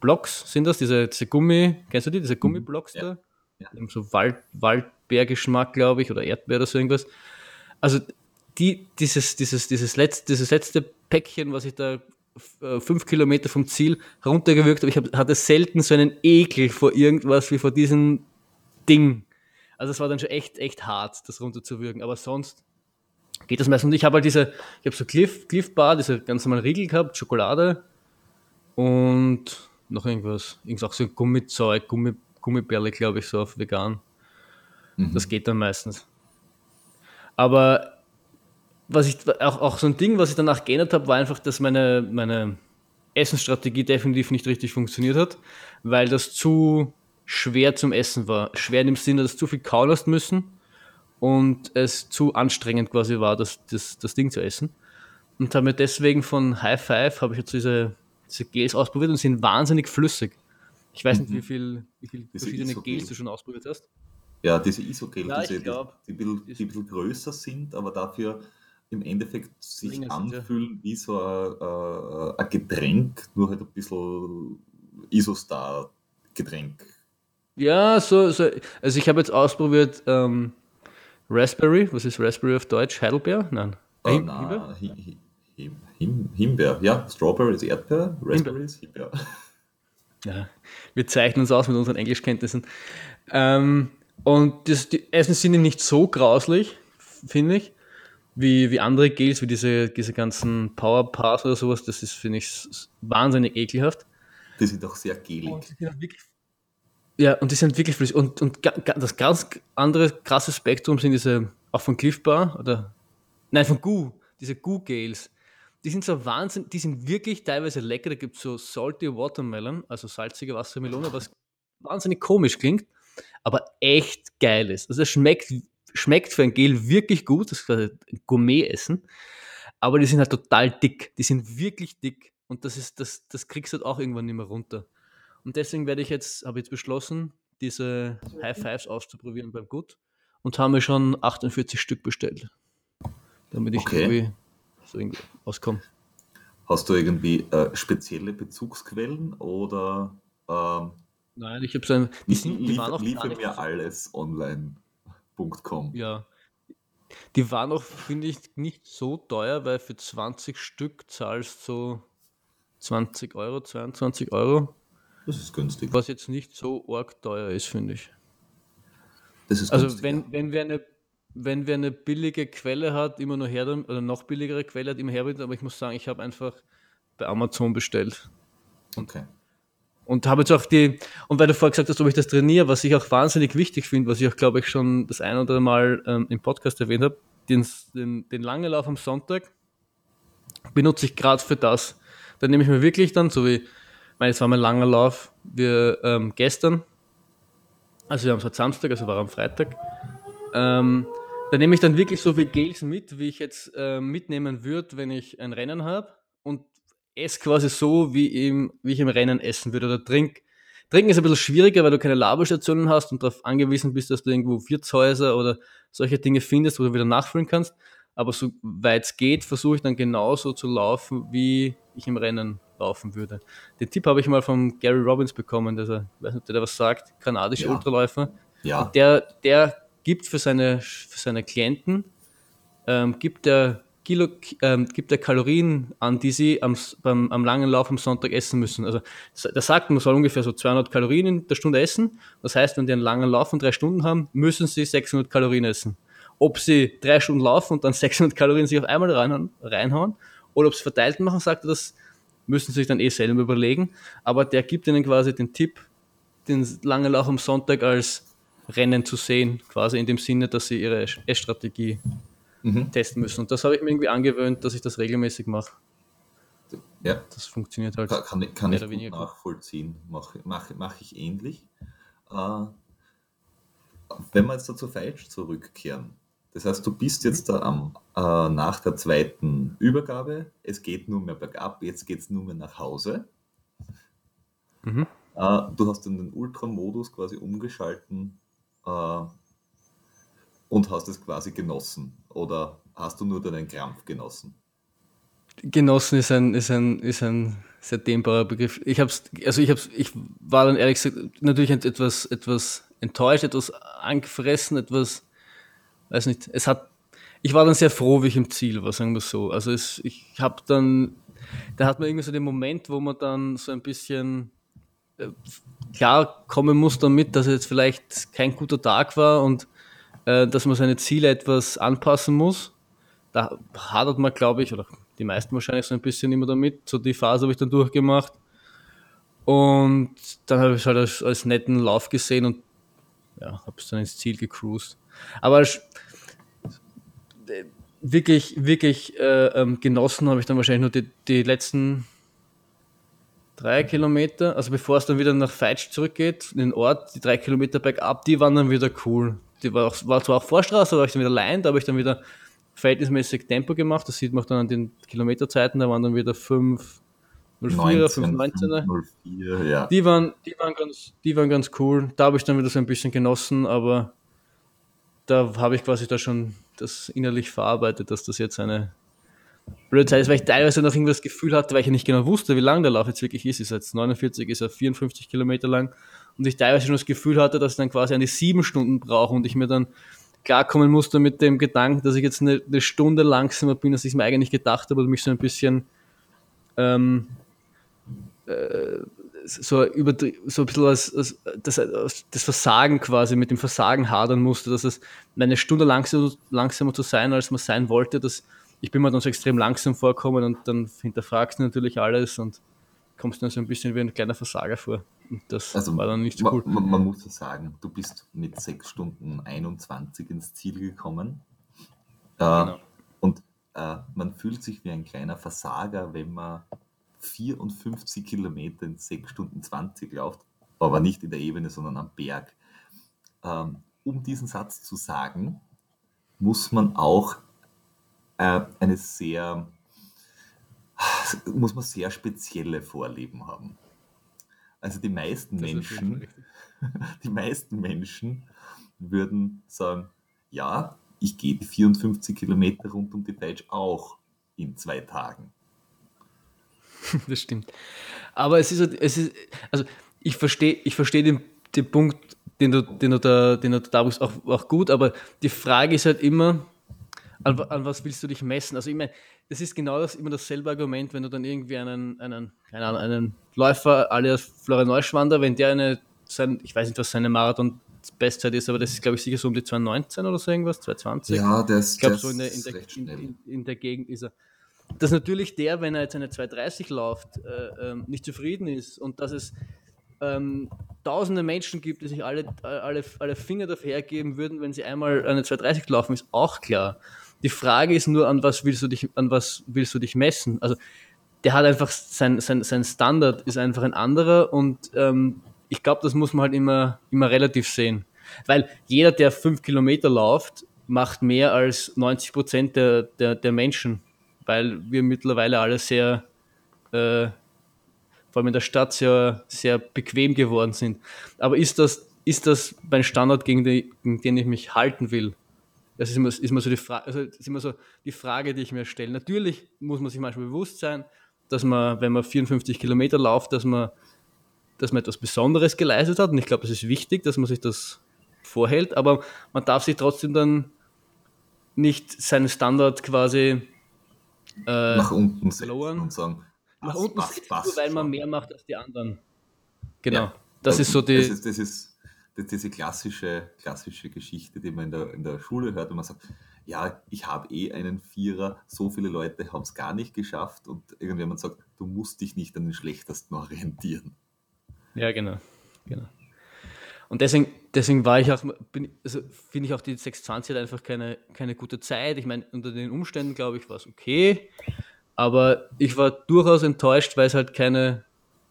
Blocks, sind das, diese, diese Gummi, kennst du die, diese Gummiblocks Ja. da? Ja. So Wald, Waldbeergeschmack, glaube ich, oder Erdbeer oder so irgendwas. Also die, dieses, dieses, dieses, letzte, dieses letzte Päckchen, was ich da äh, fünf Kilometer vom Ziel runtergewürgt habe, ich hab, hatte selten so einen Ekel vor irgendwas wie vor diesem Ding. Also es war dann schon echt, echt hart, das runterzuwürgen. Aber sonst geht das meistens. Und ich habe halt diese, ich habe so Cliff, Cliff Bar, diese ganz normalen Riegel gehabt, Schokolade und noch irgendwas. Irgendwas auch so Gummizeug, Gummi, Gummibärle, glaube ich, so auf vegan. Mhm. Das geht dann meistens. Aber was ich auch, auch so ein Ding, was ich danach geändert habe, war einfach, dass meine, meine Essensstrategie definitiv nicht richtig funktioniert hat, weil das zu schwer zum Essen war. Schwer in dem Sinne, dass zu viel kauen hast müssen und es zu anstrengend quasi war, das, das, das Ding zu essen. Und habe mir deswegen von High Five habe ich jetzt diese, diese Gels ausprobiert und sind wahnsinnig flüssig. Ich weiß nicht, Mhm. wie viel, wie viel Diese verschiedene Isogel. Gels du schon ausprobiert hast. Ja, diese Isogel, Ja, diese, glaub, die, die, ein bisschen, die ein bisschen größer sind, aber dafür im Endeffekt sich sind, ja. anfühlen wie so ein, äh, ein Getränk, nur halt ein bisschen Isostar-Getränk. Ja, so, so also ich habe jetzt ausprobiert ähm, Raspberry, was ist Raspberry auf Deutsch? Heidelbeer? Nein. Äh, Him- na, Himbeer? Hi- Hi- Him, Him, Himbeer, ja. Strawberry ist Erdbeer, Raspberry ist Himbeer. Ja, wir zeichnen uns aus mit unseren Englischkenntnissen. Ähm, und das, die Essen sind nicht so grauslich, finde ich, wie, wie andere Gels, wie diese, diese ganzen Power Bars oder sowas. Das ist, finde ich, wahnsinnig ekelhaft. Die sind auch sehr gelig. Und die sind auch wirklich, ja, und die sind wirklich flüssig. Und, und das ganz andere krasse Spektrum sind diese, auch von Cliff Bar oder, nein, von Goo, diese Goo-Gels. Die sind so Wahnsinn, die sind wirklich teilweise lecker. Da gibt es so Salty Watermelon, also salzige Wassermelone, was wahnsinnig komisch klingt, aber echt geil ist. Also es schmeckt, schmeckt für ein Gel wirklich gut, das ist quasi ein Gourmet-Essen, aber die sind halt total dick. Die sind wirklich dick und das, ist, das, das kriegst du halt auch irgendwann nicht mehr runter. Und deswegen werde ich jetzt, habe jetzt beschlossen, diese High Fives auszuprobieren beim Gut und haben mir schon 48 Stück bestellt. Damit ich Okay. irgendwie so irgendwie auskomme. Hast du irgendwie äh, spezielle Bezugsquellen oder ähm, Nein, ich habe so ein, die, sind, die lief, waren auch liefer mir alles online.com? ja, die waren auch, finde ich, nicht so teuer, weil für 20 Stück zahlst du 20 Euro, 22 Euro, Das ist günstig. was jetzt nicht so arg teuer ist, finde ich. Das ist Also günstig, wenn, ja. wenn, wer eine, wenn wer eine billige Quelle hat, immer nur her, oder noch billigere Quelle hat, immer her, aber ich muss sagen, ich habe einfach bei Amazon bestellt. Okay. Und habe jetzt auch die, und weil du vorher gesagt hast, ob ich das trainiere, was ich auch wahnsinnig wichtig finde, was ich auch, glaube ich, schon das ein oder andere Mal ähm, im Podcast erwähnt habe, den, den, den langen Lauf am Sonntag benutze ich gerade für das. Da nehme ich mir wirklich dann, so wie, meine, es war mein langer Lauf, wir ähm, gestern, also wir haben es heute Samstag, also war am Freitag, ähm, da nehme ich dann wirklich so viel Gels mit, wie ich jetzt ähm, mitnehmen würde, wenn ich ein Rennen habe und esse quasi so, wie, im, wie ich im Rennen essen würde oder trink. Trinken ist ein bisschen schwieriger, weil du keine Laberstationen hast und darauf angewiesen bist, dass du irgendwo Wirtshäuser oder solche Dinge findest, wo du wieder nachfüllen kannst. Aber so weit es geht, versuche ich dann genauso zu laufen, wie ich im Rennen laufen würde. Den Tipp habe ich mal von Gary Robbins bekommen, dass er, ich weiß nicht, ob der da was sagt, kanadischer Ja. Ultraläufer. Ja, Der, der gibt für seine, für seine Klienten, ähm, gibt er Kilo, ähm, gibt er Kalorien an, die sie am, beim, am langen Lauf am Sonntag essen müssen. Also der sagt, man soll ungefähr so 200 Kalorien in der Stunde essen. Das heißt, wenn die einen langen Lauf von drei Stunden haben, müssen sie 600 Kalorien essen. Ob sie drei Stunden laufen und dann 600 Kalorien sich auf einmal reinhauen, reinhauen oder ob sie verteilt machen, sagt er, das müssen sie sich dann eh selber überlegen. Aber der gibt ihnen quasi den Tipp, den langen Lauf am Sonntag als Rennen zu sehen, quasi in dem Sinne, dass sie ihre Essstrategie mhm. testen müssen. Und das habe ich mir irgendwie angewöhnt, dass ich das regelmäßig mache. Ja. Das funktioniert halt. Kann, kann, kann ich gut nachvollziehen. Mache mach, mach ich ähnlich. Äh, wenn wir jetzt dazu falsch zurückkehren, das heißt, du bist jetzt da am, äh, nach der zweiten Übergabe, es geht nur mehr bergab, jetzt geht es nur mehr nach Hause. Mhm. Äh, du hast in den Ultramodus quasi umgeschalten äh, und hast es quasi genossen. Oder hast du nur deinen Krampf genossen? Genossen ist ein, ist ein, ist ein sehr dehnbarer Begriff. Ich hab's, also ich hab's, ich war dann ehrlich gesagt natürlich etwas, etwas enttäuscht, etwas angefressen, etwas weiß nicht, es hat, ich war dann sehr froh, wie ich im Ziel war, sagen wir so. Also es, ich habe dann, da hat man irgendwie so den Moment, wo man dann so ein bisschen äh, klar kommen muss damit, dass es jetzt vielleicht kein guter Tag war und äh, dass man seine Ziele etwas anpassen muss. Da hadert man, glaube ich, oder die meisten wahrscheinlich so ein bisschen immer damit. So die Phase habe ich dann durchgemacht. Und dann habe ich es halt als, als netten Lauf gesehen und ja, habe es dann ins Ziel gecruised. Aber wirklich, wirklich äh, ähm, genossen habe ich dann wahrscheinlich nur die, die letzten drei Kilometer, also bevor es dann wieder nach Feitsch zurückgeht, in den Ort, die drei Kilometer bergab, die waren dann wieder cool. Die war, auch, war zwar auch Vorstraße, da war ich dann wieder allein, da habe ich dann wieder verhältnismäßig Tempo gemacht, das sieht man auch dann an den Kilometerzeiten, da waren dann wieder 5, 04er, 519er. 04, ja. Die waren, die waren ganz, die waren ganz cool. Da habe ich dann wieder so ein bisschen genossen, aber da habe ich quasi da schon das innerlich verarbeitet, dass das jetzt eine blöde Zeit ist, weil ich teilweise noch irgendwas Gefühl hatte, weil ich ja nicht genau wusste, wie lang der Lauf jetzt wirklich ist. Ist jetzt 49, ist er 54 Kilometer lang. Und ich teilweise schon das Gefühl hatte, dass ich dann quasi eine sieben Stunden brauche und ich mir dann klarkommen musste mit dem Gedanken, dass ich jetzt eine, eine Stunde langsamer bin, als ich es mir eigentlich gedacht habe und mich so ein bisschen ähm, äh, so, über, so ein bisschen als, als das, das, Versagen quasi mit dem Versagen hadern musste, dass es eine Stunde langsamer, langsamer zu sein, als man sein wollte, dass ich bin mir dann so extrem langsam vorkommen und dann hinterfragst du natürlich alles und kommst dann so ein bisschen wie ein kleiner Versager vor. Und das also, war dann nicht so cool. Man, man muss ja sagen, du bist mit 6 Stunden 21 ins Ziel gekommen. Äh, genau. Und äh, man fühlt sich wie ein kleiner Versager, wenn man 54 Kilometer in 6 Stunden 20 läuft, aber nicht in der Ebene, sondern am Berg. Ähm, um diesen Satz zu sagen, muss man auch äh, eine sehr, muss man sehr spezielle Vorleben haben. Also die meisten das Menschen, die meisten Menschen würden sagen, ja, ich gehe die 54 Kilometer rund um die Deutsch auch in zwei Tagen. das stimmt. Aber es ist, es ist also ich verstehe ich versteh den, den Punkt, den du, den du da, den du da bist, auch, auch gut, aber die Frage ist halt immer, an, an, was willst du dich messen? Also ich meine, das ist genau das, immer dasselbe Argument, wenn du dann irgendwie einen, einen, keine Ahnung, einen Läufer alias Florian Neuschwander, wenn der eine, sein, ich weiß nicht, was seine Marathon Bestzeit ist, aber das ist, glaube ich, sicher so um die 219 oder so irgendwas, 220. Ja, das, ich glaube, so in der, in, der, in, in, in der Gegend ist er dass natürlich der, wenn er jetzt eine 230 läuft, äh, ähm, nicht zufrieden ist und dass es ähm, tausende Menschen gibt, die sich alle, alle, alle Finger dafür hergeben würden, wenn sie einmal eine 230 laufen, ist auch klar. Die Frage ist nur, an was willst du dich, an was willst du dich messen? Also der hat einfach sein, sein, sein Standard ist einfach ein anderer und ähm, ich glaube, das muss man halt immer, immer relativ sehen. Weil jeder, der fünf Kilometer läuft, macht mehr als 90 Prozent der, der, der Menschen weil wir mittlerweile alle sehr, äh, vor allem in der Stadt, sehr, sehr bequem geworden sind. Aber ist das, ist das mein Standard, gegen den, gegen den ich mich halten will? Das ist immer, ist immer, so die Frage, also ist immer so die Frage, die ich mir stelle. Natürlich muss man sich manchmal bewusst sein, dass man, wenn man 54 Kilometer läuft, dass man, dass man etwas Besonderes geleistet hat. Und ich glaube, es ist wichtig, dass man sich das vorhält, aber man darf sich trotzdem dann nicht seinen Standard quasi äh, nach unten verloren. und sagen, nach unten passt, passt, weil man mehr macht als die anderen. Genau. Ja, das, das, ist so die. Das ist, das ist diese klassische, klassische Geschichte, die man in der, in der Schule hört, wenn man sagt, ja, ich habe eh einen Vierer, so viele Leute haben es gar nicht geschafft und irgendjemand sagt, du musst dich nicht an den Schlechtesten orientieren. Ja, genau. genau. Und deswegen, deswegen war ich auch, also finde ich auch die 620 hat einfach keine, keine gute Zeit. Ich meine, unter den Umständen, glaube ich, war es okay. Aber ich war durchaus enttäuscht, weil es halt keine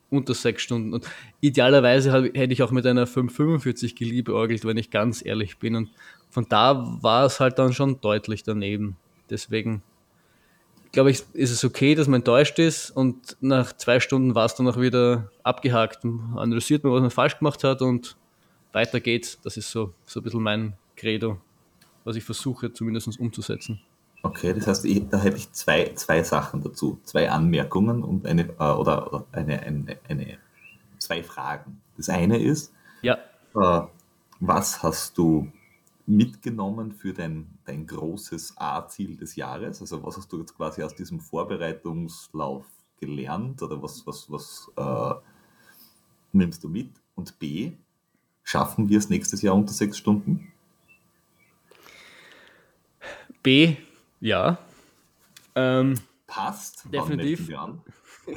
unter sechs Stunden. Und idealerweise hätte ich auch mit einer 545 geliebäugelt, wenn ich ganz ehrlich bin. Und von da war es halt dann schon deutlich daneben. Deswegen glaube ich, ist es okay, dass man enttäuscht ist und nach zwei Stunden war es dann auch wieder abgehakt. Analysiert man, was man falsch gemacht hat und weiter geht's. Das ist so, so ein bisschen mein Credo, was ich versuche zumindest umzusetzen. Okay, das heißt, ich, da hätte ich zwei, zwei Sachen dazu, zwei Anmerkungen und eine, äh, oder, oder eine, eine, eine, zwei Fragen. Das eine ist, ja. äh, was hast du mitgenommen für dein, dein großes A-Ziel des Jahres? Also was hast du jetzt quasi aus diesem Vorbereitungslauf gelernt oder was, was, was äh, nimmst du mit? Und B, schaffen wir es nächstes Jahr unter sechs Stunden? B, ja. Ähm, Passt. Definitiv. Wann,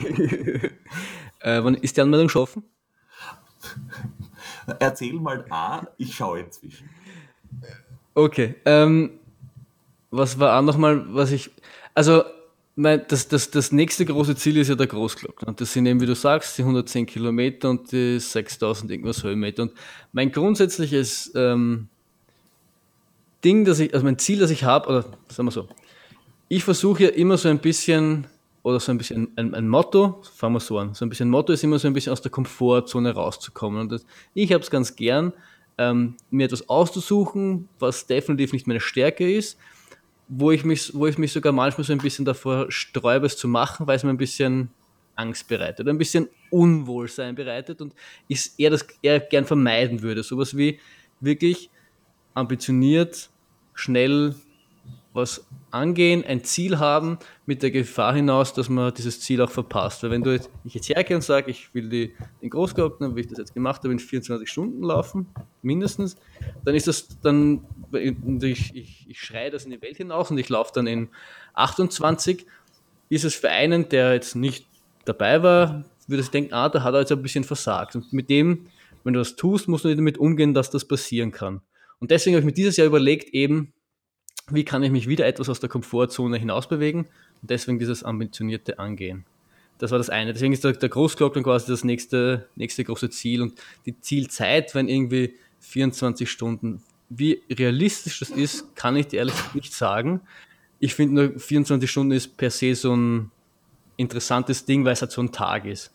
äh, wann ist die Anmeldung schon offen? Erzähl mal A, ich schaue inzwischen. Okay. Ähm, was war auch nochmal, was ich. Also, mein, das, das, das nächste große Ziel ist ja der Großglockner. Und das sind eben, wie du sagst, die 110 Kilometer und die 6000 irgendwas Höhenmeter. Und mein grundsätzliches ähm, Ding, dass ich, also mein Ziel, das ich habe, oder sagen wir so, ich versuche ja immer so ein bisschen, oder so ein bisschen ein, ein, Motto, fangen wir so an, so ein bisschen Motto ist immer so ein bisschen aus der Komfortzone rauszukommen. Und das, ich habe es ganz gern, ähm, mir etwas auszusuchen, was definitiv nicht meine Stärke ist, wo ich mich, wo ich mich sogar manchmal so ein bisschen davor sträube, es zu machen, weil es mir ein bisschen Angst bereitet, ein bisschen Unwohlsein bereitet und ich eher das eher gern vermeiden würde. Sowas wie wirklich ambitioniert schnell was angehen, ein Ziel haben, mit der Gefahr hinaus, dass man dieses Ziel auch verpasst. Weil wenn du jetzt, ich jetzt hergehe und sage, ich will die, den Großglockner, wie ich das jetzt gemacht habe, in 24 Stunden laufen, mindestens, dann ist das dann, ich, ich, ich schreie das in die Welt hinaus und ich laufe dann in 28, ist es für einen, der jetzt nicht dabei war, würde ich denken, ah, da hat er jetzt ein bisschen versagt. Und mit dem, wenn du das tust, musst du nicht damit umgehen, dass das passieren kann. Und deswegen habe ich mir dieses Jahr überlegt, eben, wie kann ich mich wieder etwas aus der Komfortzone hinausbewegen und deswegen dieses ambitionierte Angehen. Das war das eine. Deswegen ist der, der Großglockner quasi das nächste, nächste große Ziel und die Zielzeit, wenn irgendwie 24 Stunden. Wie realistisch das ist, kann ich dir ehrlich nicht sagen. Ich finde nur 24 Stunden ist per se so ein interessantes Ding, weil es halt so ein Tag ist.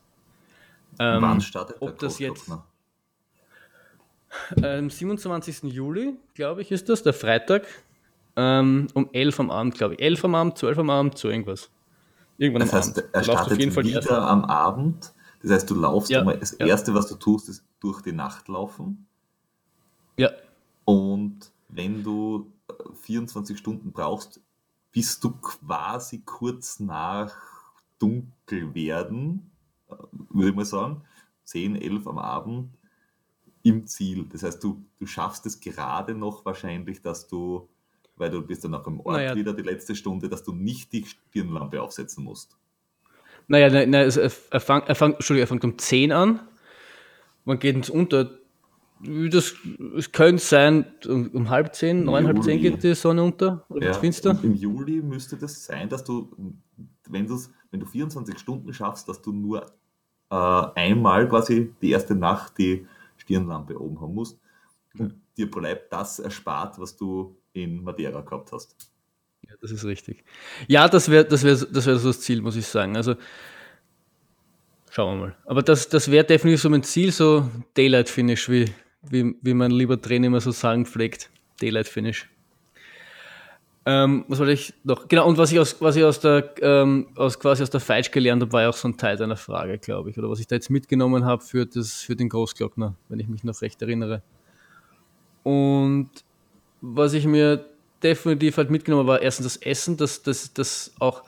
Ähm, Wann startet ob der das jetzt am ähm, 27. Juli, glaube ich, ist das, der Freitag. Ähm, um 11 am Abend, glaube ich. 11 am Abend, 12 am Abend, so irgendwas. Irgendwann das heißt, am Abend. er startet auf jeden Fall wieder am Abend. Das heißt, du laufst ja, einmal, das ja. Erste, was du tust, ist durch die Nacht laufen. Ja. Und wenn du 24 äh, Stunden brauchst, bist du quasi kurz nach dunkel werden, äh, würde ich mal sagen, 10, 11 am Abend, im Ziel. Das heißt, du, du schaffst es gerade noch wahrscheinlich, dass du, weil du bist dann auch im Ort naja. wieder die letzte Stunde, dass du nicht die Stirnlampe aufsetzen musst. Naja, na, na, also er, fang, er, fang, Entschuldigung, er fängt um 10 an. Man geht ins Unter. Das, es könnte sein, um, um halb zehn, neun, halb zehn geht die Sonne unter. Oder ja, findest du? Im Juli müsste das sein, dass du, wenn, wenn du 24 Stunden schaffst, dass du nur äh, einmal quasi die erste Nacht die Stirnlampe oben haben musst. Und dir bleibt das erspart, was du in Madeira gehabt hast. Ja, das ist richtig. Ja, das wäre das wär, das wär so das Ziel, muss ich sagen. Also schauen wir mal. Aber das, das wäre definitiv so mein Ziel, so Daylight Finish, wie, wie, wie mein lieber Trainer immer so sagen pflegt. Daylight Finish. Ähm, was wollte ich noch? Genau, und was ich aus, was ich aus der, ähm, aus, quasi aus der Feitsch gelernt habe, war ja auch so ein Teil deiner Frage, glaube ich. Oder was ich da jetzt mitgenommen habe für, das, für den Großglockner, wenn ich mich noch recht erinnere. Und was ich mir definitiv halt mitgenommen habe, war erstens das Essen, dass das, das auch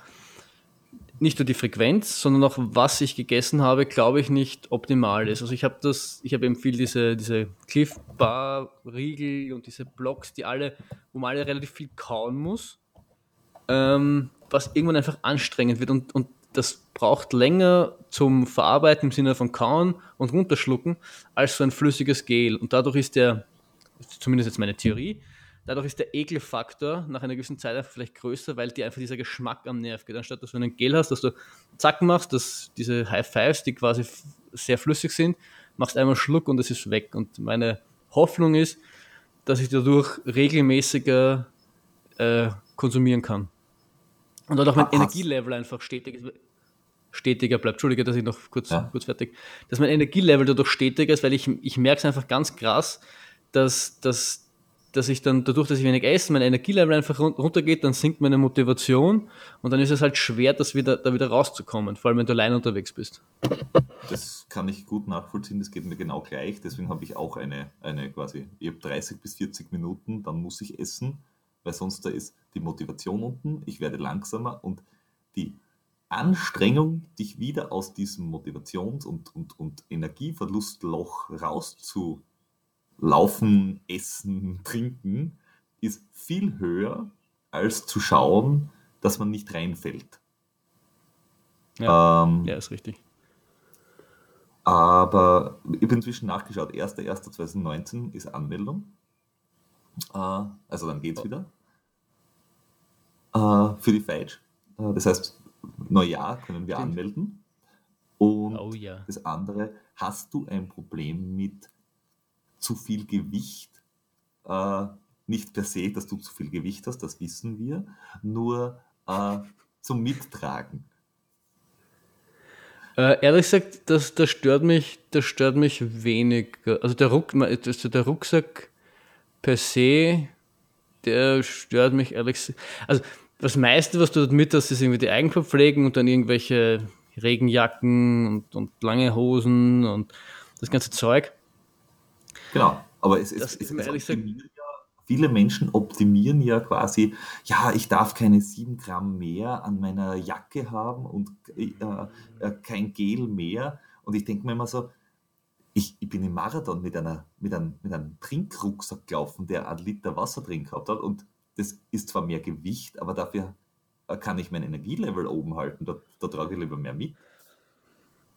nicht nur die Frequenz, sondern auch was ich gegessen habe, glaube ich nicht optimal ist. Also ich habe das, ich habe eben viel diese, diese Cliff Bar Riegel und diese Blocks, die alle, wo man alle relativ viel kauen muss, ähm, was irgendwann einfach anstrengend wird und, und das braucht länger zum Verarbeiten im Sinne von kauen und runterschlucken als so ein flüssiges Gel. Und dadurch ist der, zumindest jetzt meine Theorie, dadurch ist der Ekelfaktor nach einer gewissen Zeit einfach vielleicht größer, weil dir einfach dieser Geschmack am Nerv geht. Anstatt dass du ein Gel hast, dass du zack machst, dass diese High Fives, die quasi sehr flüssig sind, machst einmal Schluck und es ist weg. Und meine Hoffnung ist, dass ich dadurch regelmäßiger äh, konsumieren kann. Und dadurch mein Energielevel einfach stetig, stetiger bleibt. Entschuldige, dass ich noch kurz, ja. kurz fertig. Dass mein Energielevel dadurch stetiger ist, weil ich, ich merke es einfach ganz krass, dass, dass dass ich dann dadurch, dass ich wenig esse, mein Energielevel einfach runtergeht, dann sinkt meine Motivation und dann ist es halt schwer, das wieder, da wieder rauszukommen, vor allem wenn du allein unterwegs bist. Das kann ich gut nachvollziehen, das geht mir genau gleich, deswegen habe ich auch eine, eine quasi, ich habe 30 bis 40 Minuten, dann muss ich essen, weil sonst da ist die Motivation unten, ich werde langsamer und die Anstrengung, dich wieder aus diesem Motivations- und, und, und Energieverlustloch rauszu Laufen, Essen, Trinken ist viel höher, als zu schauen, dass man nicht reinfällt. Ja, ähm, ja ist richtig. Aber ich habe inzwischen nachgeschaut, 1.1.2019 ist Anmeldung. Äh, also dann geht es oh. wieder. Äh, für die Feitsch. Äh, das heißt, Neujahr können wir anmelden. Und oh, ja. das andere, hast du ein Problem mit zu viel Gewicht. Äh, nicht per se, dass du zu viel Gewicht hast, das wissen wir, nur äh, zum Mittragen. Äh, ehrlich gesagt, das, das, stört mich, das stört mich wenig. Also der, Ruck, also der Rucksack per se, der stört mich ehrlich gesagt. Also das meiste, was du dort mit hast, ist irgendwie die Eigenverpflegung und dann irgendwelche Regenjacken und, und lange Hosen und das ganze Zeug. Genau, aber es, es, es, es ja, viele Menschen optimieren ja quasi, ja, ich darf keine 7 Gramm mehr an meiner Jacke haben und äh, äh, kein Gel mehr. Und ich denke mir immer so, ich, ich, bin im Marathon mit, einer, mit, einem, mit einem Trinkrucksack gelaufen, der einen Liter Wasser drin gehabt hat. Und das ist zwar mehr Gewicht, aber dafür äh, kann ich mein Energielevel oben halten. Da, da trage ich lieber mehr mit.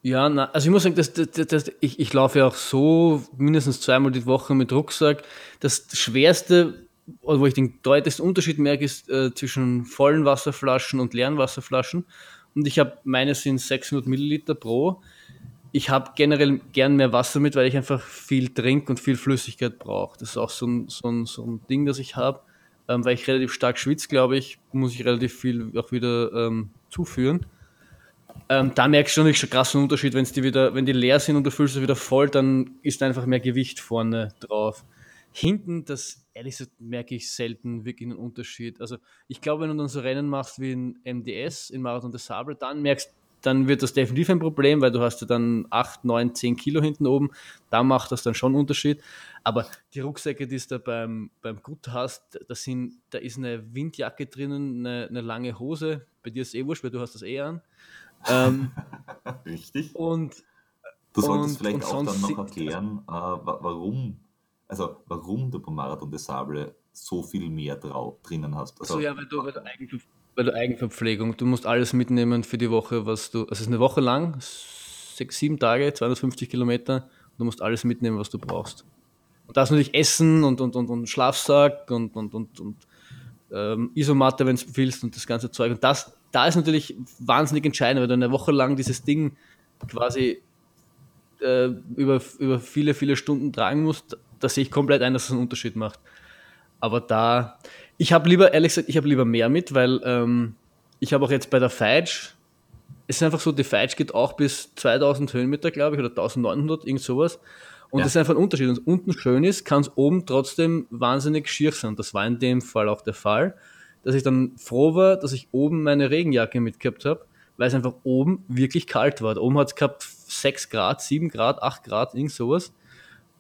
Ja, na, also ich muss sagen, das, das, das, ich, ich laufe ja auch so mindestens zweimal die Woche mit Rucksack. Das Schwerste, wo ich den deutlichsten Unterschied merke, ist äh, zwischen vollen Wasserflaschen und leeren Wasserflaschen. Und ich habe, meine sind 600 Milliliter pro. Ich habe generell gern mehr Wasser mit, weil ich einfach viel trinke und viel Flüssigkeit brauche. Das ist auch so ein, so ein, so ein Ding, das ich habe. Ähm, weil ich relativ stark schwitze, glaube ich, muss ich relativ viel auch wieder ähm, zuführen. Ähm, da merkst du schon einen krassen Unterschied, wenn's die wieder, wenn die leer sind und du fühlst sie wieder voll, dann ist einfach mehr Gewicht vorne drauf. Hinten, das ehrlich gesagt merke ich selten wirklich einen Unterschied. Also ich glaube, wenn du dann so Rennen machst wie in MDS, in Marathon des Sable, dann merkst dann wird das definitiv ein Problem, weil du hast ja dann 8, 9, 10 Kilo hinten oben. Da macht das dann schon einen Unterschied. Aber die Rucksäcke, die du da beim, beim Gut hast, da, sind, da ist eine Windjacke drinnen, eine, eine lange Hose. Bei dir ist es eh wurscht, weil du hast das eh an. Ähm, Richtig. Und du solltest und, vielleicht und auch dann noch erklären, äh, warum, also warum du beim Marathon des Sable so viel mehr drauf, drinnen hast. Also, also ja, weil du, weil du, Eigenver weil du Eigenverpflegung, du musst alles mitnehmen für die Woche, was du, also es ist eine Woche lang, sechs, sieben Tage, 250 Kilometer, du musst alles mitnehmen, was du brauchst. Und da ist natürlich Essen und, und, und, und Schlafsack und, und, und, und ähm, Isomatte, wenn du willst und das ganze Zeug. Und das, da ist natürlich wahnsinnig entscheidend, weil du eine Woche lang dieses Ding quasi äh, über, über viele, viele Stunden tragen musst, da sehe ich komplett ein, dass es einen Unterschied macht. Aber da, ich habe lieber, ehrlich gesagt, ich habe lieber mehr mit, weil ähm, ich habe auch jetzt bei der Feitsch, es ist einfach so, die Feitsch geht auch bis 2000 Höhenmeter, glaube ich, oder 1900, irgend sowas. Und ja. das ist einfach ein Unterschied. Und unten schön ist, kann es oben trotzdem wahnsinnig schier sein. Das war in dem Fall auch der Fall dass ich dann froh war, dass ich oben meine Regenjacke mitgehabt habe, weil es einfach oben wirklich kalt war. Oben hat es gehabt 6 Grad, 7 Grad, 8 Grad, irgend sowas.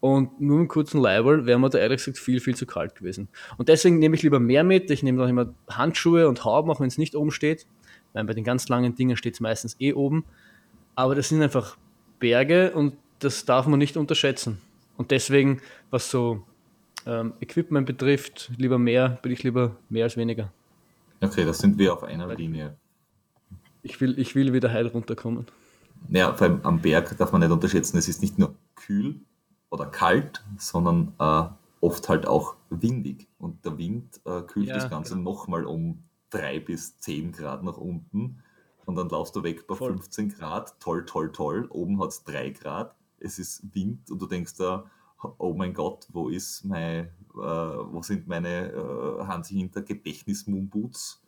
Und nur im kurzen Leiberl wäre mir da ehrlich gesagt viel, viel zu kalt gewesen. Und deswegen nehme ich lieber mehr mit. Ich nehme auch immer Handschuhe und Hauben, auch wenn es nicht oben steht. Meine, bei den ganz langen Dingen steht es meistens eh oben. Aber das sind einfach Berge und das darf man nicht unterschätzen. Und deswegen, was so ähm, Equipment betrifft, lieber mehr, bin ich lieber mehr als weniger. Okay, da sind wir auf einer Weil Linie. Ich will, ich will wieder heil runterkommen. Ja, vor allem am Berg darf man nicht unterschätzen, es ist nicht nur kühl oder kalt, sondern äh, oft halt auch windig. Und der Wind äh, kühlt ja, das Ganze genau. nochmal um drei bis zehn Grad nach unten. Und dann laufst du weg bei Voll. 15 Grad. Toll, toll, toll. Oben hat es drei Grad. Es ist Wind und du denkst da, oh mein Gott, wo ist mein, äh, wo sind meine äh, Hansi Hinter Gedächtnis-Moonboots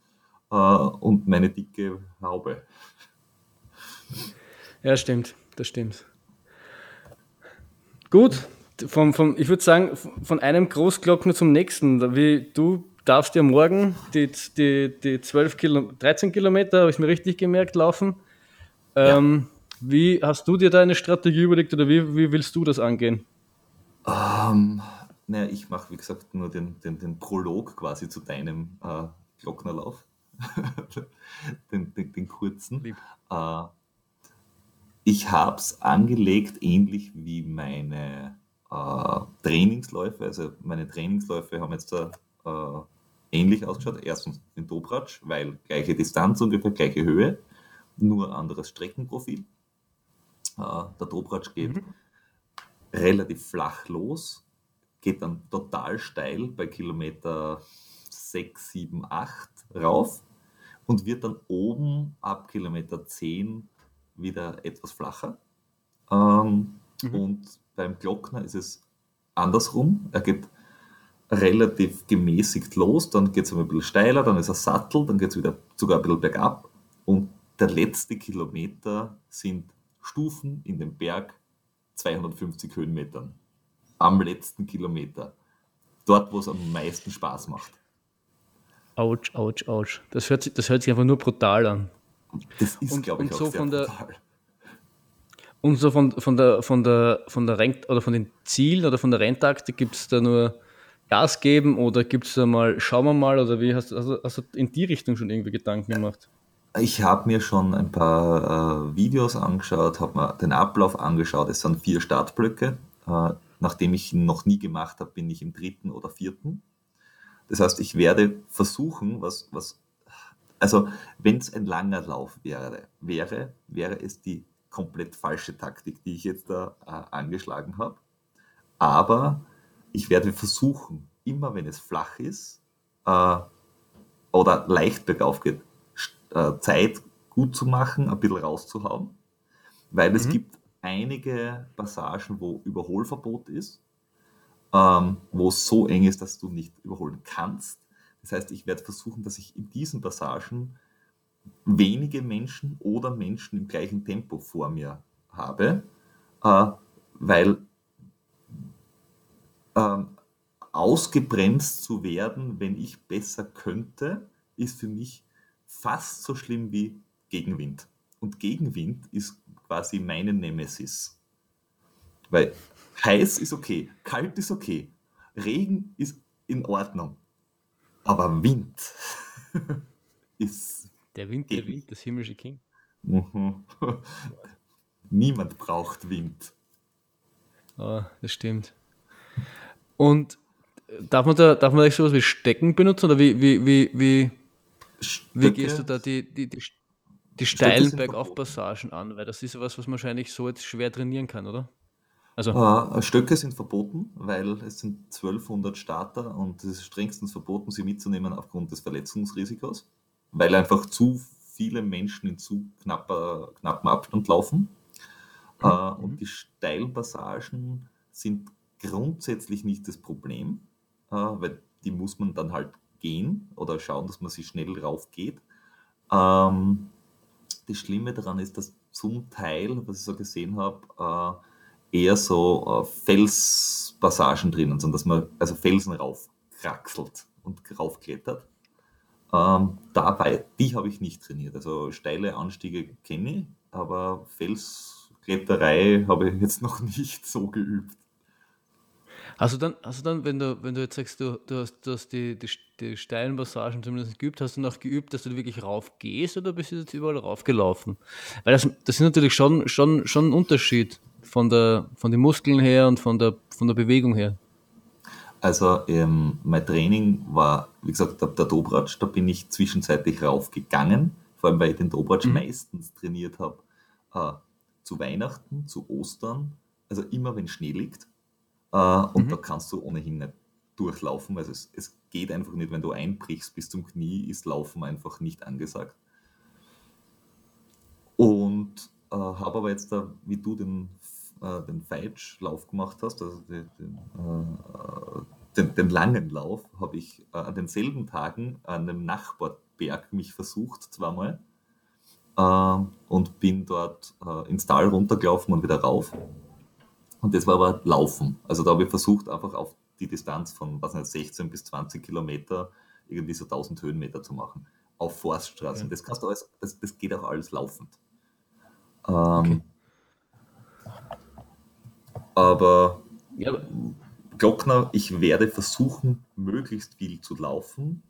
äh, und meine dicke Haube? Ja, stimmt, das stimmt. Gut, vom, vom, ich würde sagen, von einem Großglockner zum nächsten. Wie, du darfst ja morgen die, die, die 12 Kilo, 13 Kilometer, habe ich mir richtig gemerkt, laufen. Ähm, ja. Wie hast du dir da eine Strategie überlegt oder wie, wie willst du das angehen? Ähm, naja, ich mache, wie gesagt, nur den, den, den Prolog quasi zu deinem äh, Glocknerlauf. den, den, den, kurzen. Äh, ich habe es angelegt, ähnlich wie meine äh, Trainingsläufe. Also meine Trainingsläufe haben jetzt äh, ähnlich ausgeschaut. Erstens den Dobratsch, weil gleiche Distanz ungefähr, gleiche Höhe, nur anderes Streckenprofil. Äh, der Dobratsch geht mhm. Relativ flach los, geht dann total steil bei Kilometer 6, 7, 8 rauf und wird dann oben ab Kilometer 10 wieder etwas flacher. Ähm, mhm. Und beim Glockner ist es andersrum. Er geht relativ gemäßigt los, dann geht es ein bisschen steiler, dann ist er Sattel, dann geht es wieder sogar ein bisschen bergab. Und der letzte Kilometer sind Stufen in den Berg 250 Höhenmetern. Am letzten Kilometer. Dort, wo es am meisten Spaß macht. Autsch, autsch, autsch. Das hört sich, das hört sich einfach nur brutal an. Das ist, glaube ich, auch so sehr von der, brutal. Und so von, von der, von der, von der Renk oder von den Zielen oder von der Renntaktik gibt es da nur Gas geben oder gibt es da mal, schauen wir mal, oder wie hast du, also, hast du in die Richtung schon irgendwie Gedanken gemacht? Ich habe mir schon ein paar äh, Videos angeschaut, habe mir den Ablauf angeschaut. Es sind vier Startblöcke. Äh, nachdem ich ihn noch nie gemacht habe, bin ich im dritten oder vierten. Das heißt, ich werde versuchen, was, was also wenn es ein langer Lauf wäre, wäre, wäre es die komplett falsche Taktik, die ich jetzt da äh, angeschlagen habe. Aber ich werde versuchen, immer wenn es flach ist äh, oder leicht bergauf geht, äh, Zeit gut zu machen, ein bisschen rauszuhauen, weil mhm. es gibt einige Passagen, wo Überholverbot ist, ähm, wo es so eng ist, dass du nicht überholen kannst. Das heißt, ich werde versuchen, dass ich in diesen Passagen wenige Menschen oder Menschen im gleichen Tempo vor mir habe, äh, weil äh, ausgebremst zu werden, wenn ich besser könnte, ist für mich fast so schlimm wie Gegenwind. Und Gegenwind ist quasi meine Nemesis. Weil heiß ist okay, kalt ist okay, Regen ist in Ordnung, aber Wind ist der Wind, der Wind, das himmlische Kind. Mhm. Niemand braucht Wind. Oh, das stimmt. Und äh, darf man da, darf man da sowas wie Stecken benutzen oder wie, wie, wie, wie, wie gehst du da die, die, die, die steilen Bergaufpassagen an? Weil das ist ja was, was man wahrscheinlich so jetzt schwer trainieren kann, oder? Also. Äh, Stöcke sind verboten, weil es sind 1200 Starter und es ist strengstens verboten, sie mitzunehmen aufgrund des Verletzungsrisikos weil einfach zu viele Menschen in zu knapper, knappen Abstand laufen. Mhm. Äh, und die Steilpassagen sind grundsätzlich nicht das Problem, äh, weil die muss man dann halt gehen oder schauen, dass man sie schnell rauf geht. Ähm, das Schlimme daran ist, dass zum Teil, was ich so gesehen habe, äh, eher so äh, Felspassagen drinnen sind, dass man also Felsen raufkraxelt und raufklettert. Ähm, dabei, die habe ich nicht trainiert. Also steile Anstiege kenne ich, aber Felskletterei habe ich jetzt noch nicht so geübt. Du dann, du dann wenn, du, wenn du jetzt sagst, du, du hast, du hast die, die, die steilen Passagen zumindest geübt, hast du noch geübt, dass du wirklich rauf gehst oder bist du jetzt überall raufgelaufen? Weil das, das ist natürlich schon, schon, schon ein Unterschied von, der, von den Muskeln her und von der, von der Bewegung her. Also ähm, mein Training war, wie gesagt, der, der Dobratsch, da bin ich zwischenzeitlich raufgegangen, vor allem weil ich den Dobratsch mhm. meistens trainiert habe. Äh, zu Weihnachten, zu Ostern, also immer wenn Schnee liegt. Äh, und mhm. da kannst du ohnehin nicht durchlaufen. Also es, es geht einfach nicht, wenn du einbrichst bis zum Knie, ist Laufen einfach nicht angesagt. Und äh, habe aber jetzt da, wie du den, äh, den Feitschlauf gemacht hast, also den, den, äh, den, den langen Lauf, habe ich äh, an denselben Tagen an einem Nachbarberg mich versucht, zweimal. Äh, und bin dort äh, ins Tal runtergelaufen und wieder rauf. Und das war aber Laufen. Also da habe ich versucht, einfach auf die Distanz von was nicht, 16 bis 20 Kilometer irgendwie so 1000 Höhenmeter zu machen. Auf Forststraßen. Ja. Das, kannst du alles, das, das geht auch alles laufend. Ähm, okay. Aber ja. Glockner, ich werde versuchen, möglichst viel zu laufen,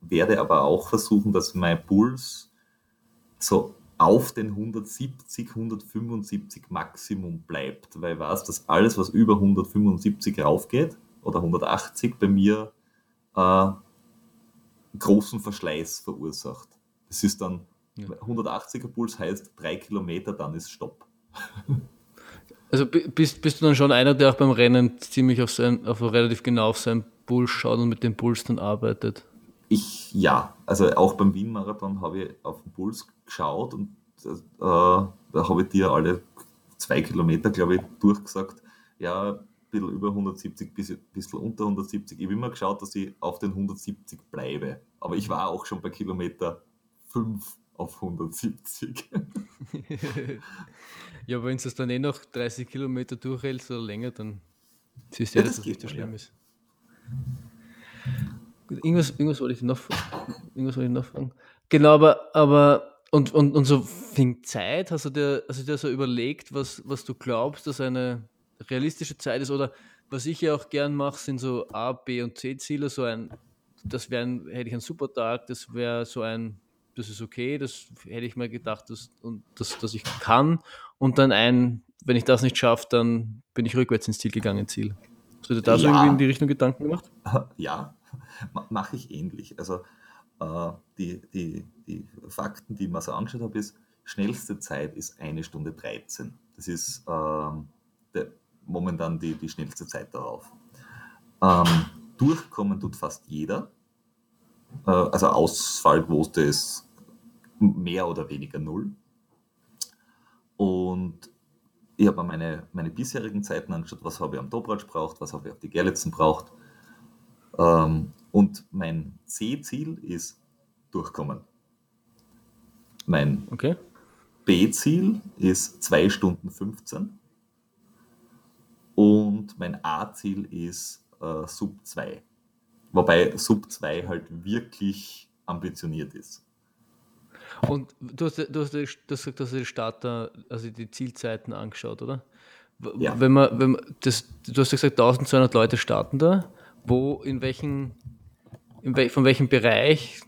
werde aber auch versuchen, dass mein Puls so auf den 170, 175 Maximum bleibt, weil ich weiß, dass alles, was über 175 raufgeht oder 180 bei mir äh, großen Verschleiß verursacht. Das ist dann, ja. 180er Puls heißt drei Kilometer, dann ist Stopp. Also bist, bist du dann schon einer, der auch beim Rennen ziemlich auf sein, auf relativ genau auf seinen Puls schaut und mit dem Puls dann arbeitet? Ich ja, also auch beim Wien-Marathon habe ich auf den Puls geschaut und äh, da habe ich dir alle zwei Kilometer, glaube ich, durchgesagt, ja, ein bisschen über 170, bis ein bisschen unter 170. Ich habe immer geschaut, dass ich auf den 170 bleibe. Aber ich war auch schon bei Kilometer 5 auf 170. ja, wenn es dann eh noch 30 Kilometer durchhältst oder länger, dann siehst du ja, dass das nicht so schlimm ja. ist. Irgendwas, irgendwas wollte ich noch, irgendwas wollte ich noch fragen. Genau, aber, aber und, und, und so wegen Zeit, hast du dir, hast du dir so überlegt, was, was du glaubst, dass eine realistische Zeit ist? Oder was ich ja auch gern mache, sind so A, B und C-Ziele. So ein, das wäre hätte ich einen super Tag, das wäre so ein, das ist okay, das hätte ich mir gedacht, dass, und, dass, dass ich kann. Und dann ein, wenn ich das nicht schaffe, dann bin ich rückwärts ins Ziel gegangen, Ziel. Hast du dir da ja. so irgendwie in die Richtung Gedanken gemacht? Ja, mache ich ähnlich. Also äh, die, die, die Fakten, die ich mir so angeschaut habe, ist, schnellste Zeit ist eine Stunde 13. Das ist äh, der, momentan die, die schnellste Zeit darauf. Ähm, durchkommen tut fast jeder. Äh, also Ausfallquote ist mehr oder weniger null. Und ich habe meine, meine bisherigen Zeiten angeschaut, was habe ich am Dobratsch braucht, was habe ich auf die Gerlitzen braucht. Ähm, und mein C-Ziel ist durchkommen. Mein okay. B-Ziel ist 2 Stunden 15 und mein A-Ziel ist äh, Sub 2. Wobei Sub 2 halt wirklich ambitioniert ist. Und du hast, du hast, du hast gesagt, dass du die Starter, also die Zielzeiten angeschaut, oder? Ja. Wenn man, wenn man das, du hast gesagt, 1200 Leute starten da. Wo, in welchen in von welchem Bereich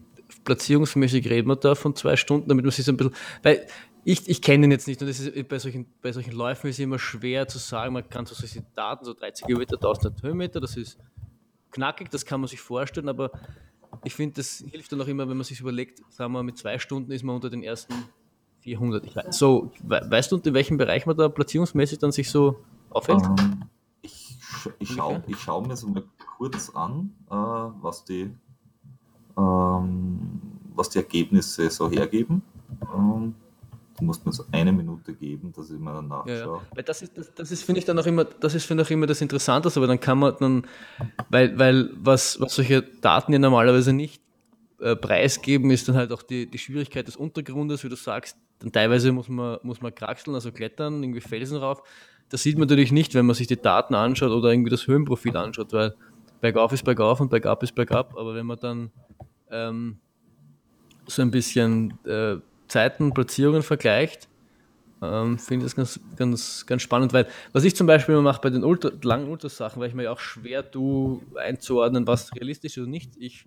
platzierungsmäßig reden wir da von zwei Stunden, damit man sich so ein bisschen, weil ich, ich kenne ihn jetzt nicht und das ist bei solchen, bei solchen Läufen ist es immer schwer zu sagen, man kann so solche Daten, so 30 Kilometer, 1000 Höhenmeter, das ist knackig, das kann man sich vorstellen, aber ich finde, das hilft dann auch immer, wenn man sich überlegt, sagen wir, mit zwei Stunden ist man unter den ersten 400. Ich weiß, so, weißt du, in welchem Bereich man da platzierungsmäßig dann sich so aufhält? Um, ähm, ich, ich schaue schau mir so mal kurz an, äh, was die was die Ergebnisse so hergeben. Ähm, du musst mir so eine Minute geben, dass ich mir dann nachschaue. Ja, ja. Weil das ist, das, das ist finde ich dann auch immer, das ist finde ich immer das Interessante, aber dann kann man dann, weil, weil was, was solche Daten ja normalerweise nicht äh, preisgeben, ist dann halt auch die, die Schwierigkeit des Untergrundes, wie du sagst, dann teilweise muss man, muss man kraxeln, also klettern, irgendwie Felsen rauf. Das sieht man natürlich nicht, wenn man sich die Daten anschaut oder irgendwie das Höhenprofil anschaut, weil bergauf ist bergauf und bergab ist bergab, aber wenn man dann ähm, so ein bisschen äh, Zeiten, Platzierungen vergleicht, Ähm, Finde das ganz, ganz, ganz spannend, weil was ich zum Beispiel immer mache bei den Ultra, langen Ultrasachen, weil ich mir ja auch schwer tue einzuordnen, was realistisch ist oder nicht. Ich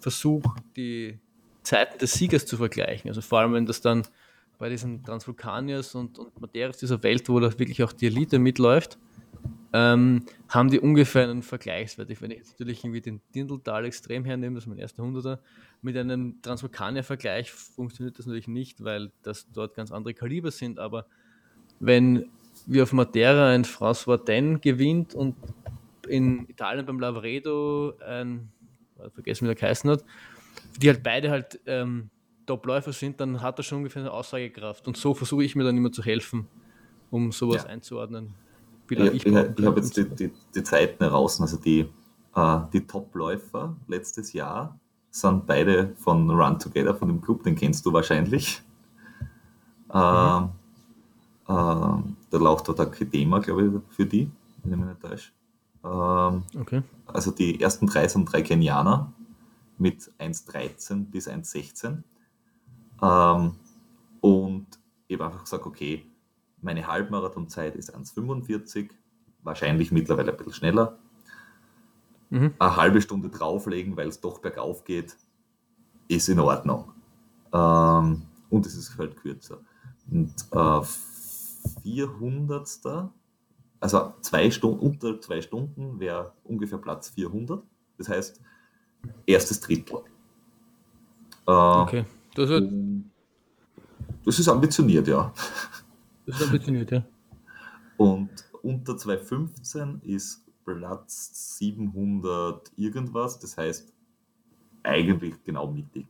versuche die Zeiten des Siegers zu vergleichen. Also vor allem, wenn das dann bei diesen Transvulkaniers und, und Materis dieser Welt, wo da wirklich auch die Elite mitläuft, ähm, haben die ungefähr einen Vergleichswert. Wenn ich jetzt natürlich irgendwie den Dindeltal extrem hernehme, das ist mein erster Hunderter, mit einem Transvulkanier-Vergleich funktioniert das natürlich nicht, weil das dort ganz andere Kaliber sind. Aber wenn wie auf Matera ein François Den gewinnt und in Italien beim Lavaredo ein, vergessen wie der geheißen hat, die halt beide halt ähm, Top-Läufer sind, dann hat er schon ungefähr eine Aussagekraft. Und so versuche ich mir dann immer zu helfen, um sowas ja. einzuordnen. Ja, ich, ich, ich habe jetzt die, die, die, Zeiten heraus, also die, äh, die Top-Läufer letztes Jahr sind beide von Run Together, von dem Club, den kennst du wahrscheinlich. Mhm. Äh, äh, der läuft dort Akadema, glaube ich, für die, wenn ich mich nicht täusche. Ähm, okay. Also die ersten drei sind drei Kenianer mit 1,13 bis 1,16. Ähm, und ich habe einfach gesagt, okay, meine Halbmarathonzeit ist 1,45, wahrscheinlich mittlerweile ein bisschen schneller. Mhm. Eine halbe Stunde drauflegen, weil es doch bergauf geht, ist in Ordnung. Ähm, und es ist halt kürzer. Und äh, 400. Also zwei Stunden, unter zwei Stunden wäre ungefähr Platz 400. Das heißt, erstes Drittel. Äh, okay. Das, wird das ist ambitioniert, ja. Das ist ambitioniert, ja. Und unter 215 ist Platz 700 irgendwas, das heißt eigentlich genau mittig,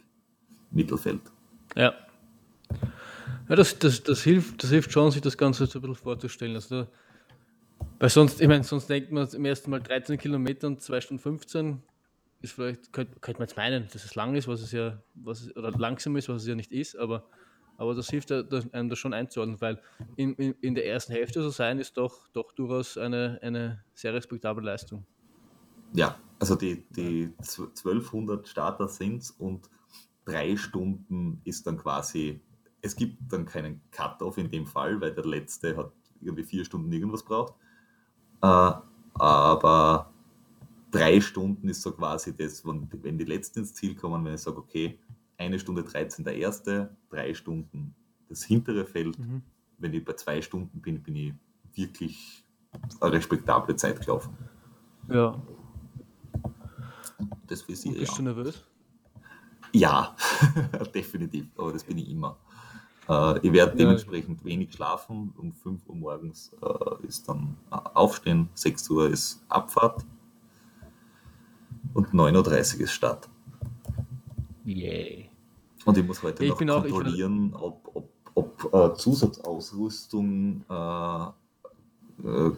Mittelfeld. Ja. Ja, das, das, das, hilft, das hilft schon, sich das Ganze so ein bisschen vorzustellen. Also da, weil sonst, ich meine, sonst denkt man im ersten Mal 13 Kilometer und 2 Stunden 15 ist vielleicht, könnte, könnte man jetzt meinen, dass es lang ist, was es ja, was es, oder langsam ist, was es ja nicht ist, aber, aber das hilft einem das schon einzuordnen, weil in, in, in der ersten Hälfte so sein ist doch, doch durchaus eine, eine sehr respektable Leistung. Ja, also die, die 1200 Starter sind es und drei Stunden ist dann quasi, es gibt dann keinen Cut-off in dem Fall, weil der letzte hat irgendwie vier Stunden irgendwas braucht. Äh, aber drei Stunden ist so quasi das, wenn, wenn die Letzten ins Ziel kommen, wenn ich sage, okay, eine Stunde 13 der erste, drei Stunden das hintere Feld. Mhm. Wenn ich bei zwei Stunden bin, bin ich wirklich eine respektable Zeit gelaufen. Ja. Das für Sie. Bist ja. du nervös? Ja, definitiv, aber das bin ich immer. Äh, ich werde dementsprechend ja. wenig schlafen. Um 5 Uhr morgens äh, ist dann äh, Aufstehen, 6 Uhr ist Abfahrt und 9.30 Uhr ist Start. Yay. Und ich muss heute ich noch kontrollieren, auch, ob, ob, ob äh, Zusatzausrüstung, äh, äh,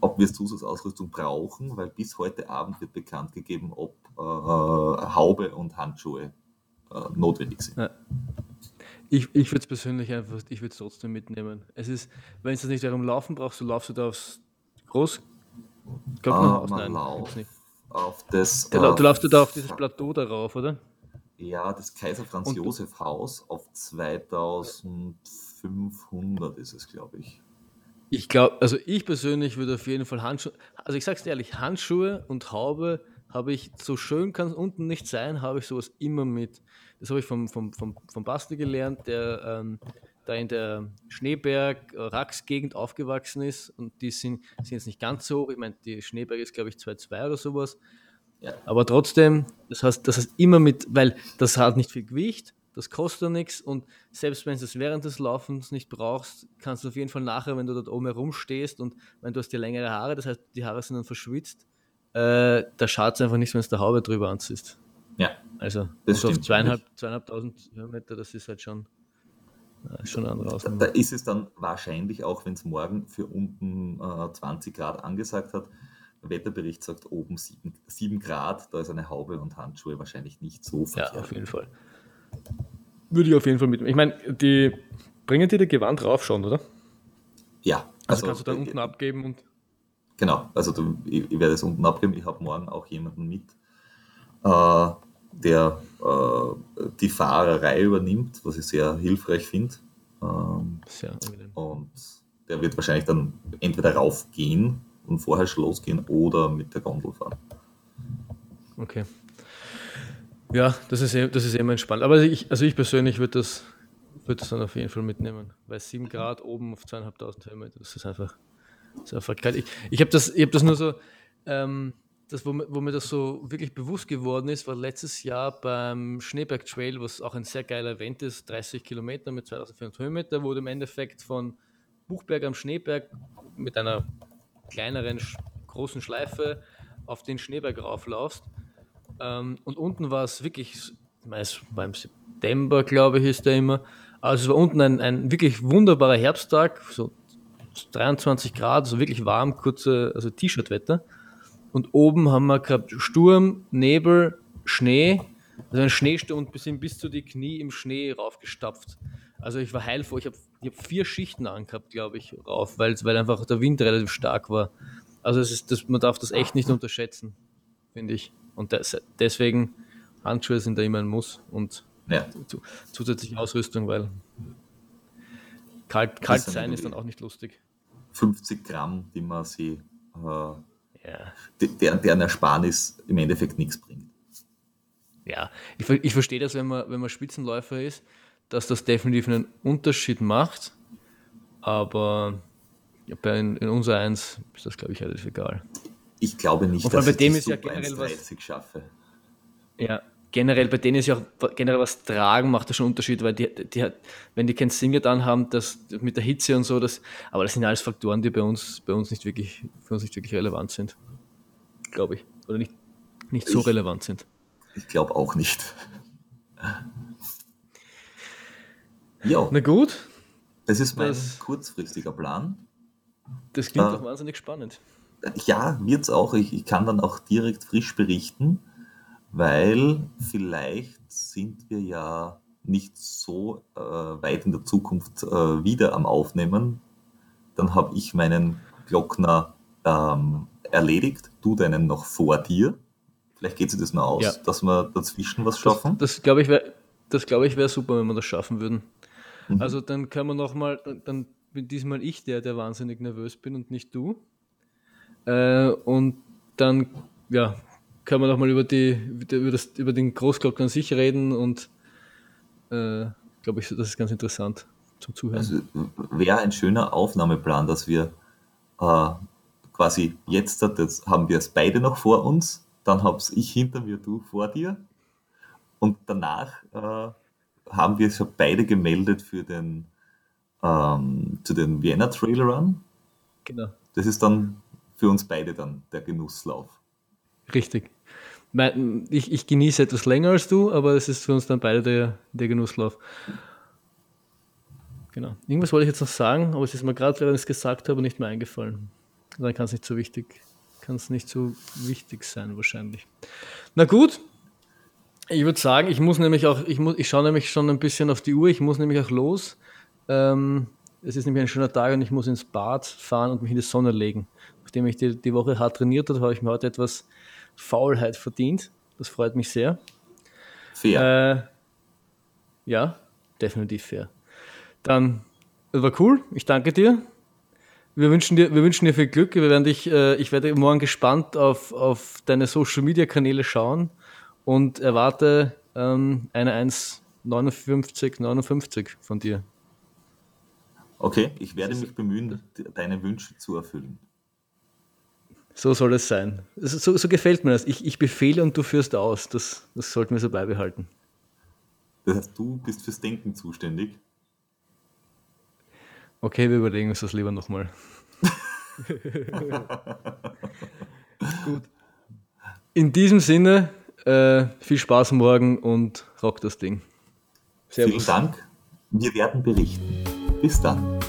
ob wir Zusatzausrüstung brauchen, weil bis heute Abend wird bekannt gegeben, ob äh, Haube und Handschuhe äh, notwendig sind. Ja. Ich, ich würde es persönlich einfach, ich würde es trotzdem mitnehmen. Es ist, wenn es nicht darum laufen brauchst, du laufst du da aufs Groß. Kommt ah, aus? Nein, lauf. nicht auf das. Du, auf, du laufst da auf dieses Plateau darauf, oder? Ja, das Kaiser Franz Und, Josef Haus auf 2500 ist es, glaube ich. Ich glaube, also ich persönlich würde auf jeden Fall Handschuhe, also ich sag's dir ehrlich, Handschuhe und Haube habe ich, so schön kann es unten nicht sein, habe ich sowas immer mit. Das habe ich vom, vom, vom, vom Basti gelernt, der ähm, da in der Schneeberg-Rax-Gegend aufgewachsen ist und die sind, sind jetzt nicht ganz so hoch. Ich meine, die Schneeberg ist, glaube ich, 2,2 oder sowas. Ja. Aber trotzdem, das heißt, das heißt immer mit, weil das hat nicht viel Gewicht, das kostet nichts und selbst wenn du es während des Laufens nicht brauchst, kannst du auf jeden Fall nachher, wenn du dort oben herumstehst und wenn du hast dir längere Haare, das heißt, die Haare sind dann verschwitzt, äh, da schaut es einfach nicht, wenn du der Haube drüber anziehst. Ja. Also, das stimmt, auf zweieinhalb, zweieinhalbtausend Höhenmeter, das ist halt schon ja, schon andere da, da, ist es dann wahrscheinlich auch, wenn es morgen für unten äh, 20 Grad angesagt hat, Wetterbericht sagt oben 7, 7 Grad, da ist eine Haube und Handschuhe wahrscheinlich nicht so verkehrt. Ja, auf jeden Fall. Würde ich auf jeden Fall mitnehmen. Ich meine, die bringen dir das Gewand rauf schon, oder? Ja. Also, also kannst du dann äh, unten abgeben und. Genau, also du, ich, ich, werde es unten abgeben. Ich habe morgen auch jemanden mit, äh, der äh, die Fahrerei übernimmt, was ich sehr hilfreich finde. Äh, Ähm, Sehr angenehm. Und der wird wahrscheinlich dann entweder raufgehen und vorher schon losgehen oder mit der Gondel fahren. Okay. Ja, das ist, eh, das ist immer entspannt. Aber ich, also ich persönlich würde das, würd das dann auf jeden Fall mitnehmen. Weil 7 Grad oben auf 2500 Höhenmeter, das ist einfach, das ist einfach kalt. Ich, ich habe das, hab das nur so, ähm, das, wo, wo, mir das so wirklich bewusst geworden ist, war letztes Jahr beim Schneeberg Trail, was auch ein sehr geiler Event ist, 30 Kilometer mit 2400 Höhenmeter, du im Endeffekt von Buchberg am Schneeberg mit einer kleineren, großen Schleife auf den Schneeberg rauflaufst. Ähm, und unten war es wirklich, ich es war im September, glaube ich, ist der immer. Also es war unten ein, ein wirklich wunderbarer Herbsttag, so 23 Grad, so wirklich warm, kurze, also T-Shirt-Wetter. Und oben haben wir gehabt Sturm, Nebel, Schnee, also ein Schneesturm und sind bis zu die Knie im Schnee raufgestapft. Also ich war heilfroh. Ich habe ich hab vier Schichten angehabt, glaube ich, rauf, weil, weil einfach der Wind relativ stark war. Also es ist, das, man darf das echt nicht unterschätzen, finde ich. Und das, deswegen Handschuhe sind da immer ein Muss und ja. zusätzliche Ausrüstung, weil kalt, kalt sein ist dann auch nicht lustig. 50 Gramm, die man sie, äh, ja. der, deren Ersparnis im Endeffekt nichts bringt. Ja, ich, ich verstehe das, wenn man, wenn man Spitzenläufer ist, dass das definitiv einen Unterschied macht, aber in, in unser Eins ist das, glaube ich, relativ egal. Ich glaube nicht, dass bei ich dem ist ja generell was, schaffe. Ja, generell bei denen ist ja auch generell was tragen macht das schon einen Unterschied, weil die, die hat, wenn die kein Singer dann haben, das mit der Hitze und so, das, aber das sind alles Faktoren, die bei uns, bei uns nicht wirklich, für uns nicht wirklich relevant sind. Glaube ich. Oder nicht, nicht so ich, relevant sind. Ich glaube auch nicht. Ja. Na gut. Das ist mein das, kurzfristiger Plan. Das klingt äh, doch wahnsinnig spannend. Ja, wird es auch. Ich, ich kann dann auch direkt frisch berichten, weil vielleicht sind wir ja nicht so äh, weit in der Zukunft äh, wieder am Aufnehmen. Dann habe ich meinen Glockner ähm, erledigt, du deinen noch vor dir. Vielleicht geht sich das mal aus, ja. dass wir dazwischen was schaffen. Das, das glaube ich wäre glaub wär super, wenn wir das schaffen würden. Mhm. Also dann können wir nochmal, dann bin diesmal ich der, der wahnsinnig nervös bin und nicht du. Äh, und dann, ja, können wir nochmal über, die, über, das, über den Großglocken an sich reden und äh, glaube ich, das ist ganz interessant zum Zuhören. Also wäre ein schöner Aufnahmeplan, dass wir äh, quasi jetzt das haben wir es beide noch vor uns, dann hab's ich hinter mir, du vor dir und danach äh, haben wir schon beide gemeldet für den ähm, zu den Vienna Trail Run. Genau. Das ist dann für uns beide dann der Genusslauf. Richtig. Ich, ich genieße etwas länger als du, aber es ist für uns dann beide der, der Genusslauf. Genau. Irgendwas wollte ich jetzt noch sagen, aber es ist mir gerade, während ich es gesagt habe, nicht mehr eingefallen. Dann kann es nicht so wichtig, kann es nicht so wichtig sein wahrscheinlich. Na gut, ich würde sagen, ich muss nämlich auch, ich, muss, ich schaue nämlich schon ein bisschen auf die Uhr, ich muss nämlich auch los. Ähm, es ist nämlich ein schöner Tag und ich muss ins Bad fahren und mich in die Sonne legen. Nachdem ich die, die Woche hart trainiert habe, habe ich mir heute etwas Faulheit verdient. Das freut mich sehr. Fair. Äh, ja, definitiv fair. Dann, das war cool. Ich danke dir. Wir wünschen dir, wir wünschen dir viel Glück. Wir werden dich, äh, ich werde morgen gespannt auf, auf deine Social Media Kanäle schauen und erwarte ähm, eine 1,59, 59 von dir. Okay, ich werde mich bemühen, deine Wünsche zu erfüllen. So soll es sein. So, so gefällt mir das. Ich, ich, befehle und du führst aus. Das, das sollten wir so beibehalten. Das heißt, du bist fürs Denken zuständig. Okay, wir überlegen uns das lieber nochmal. Gut. In diesem Sinne, äh, viel Spaß morgen und rock das Ding. Servus. Vielen Dank. Wir werden berichten. Bis dann.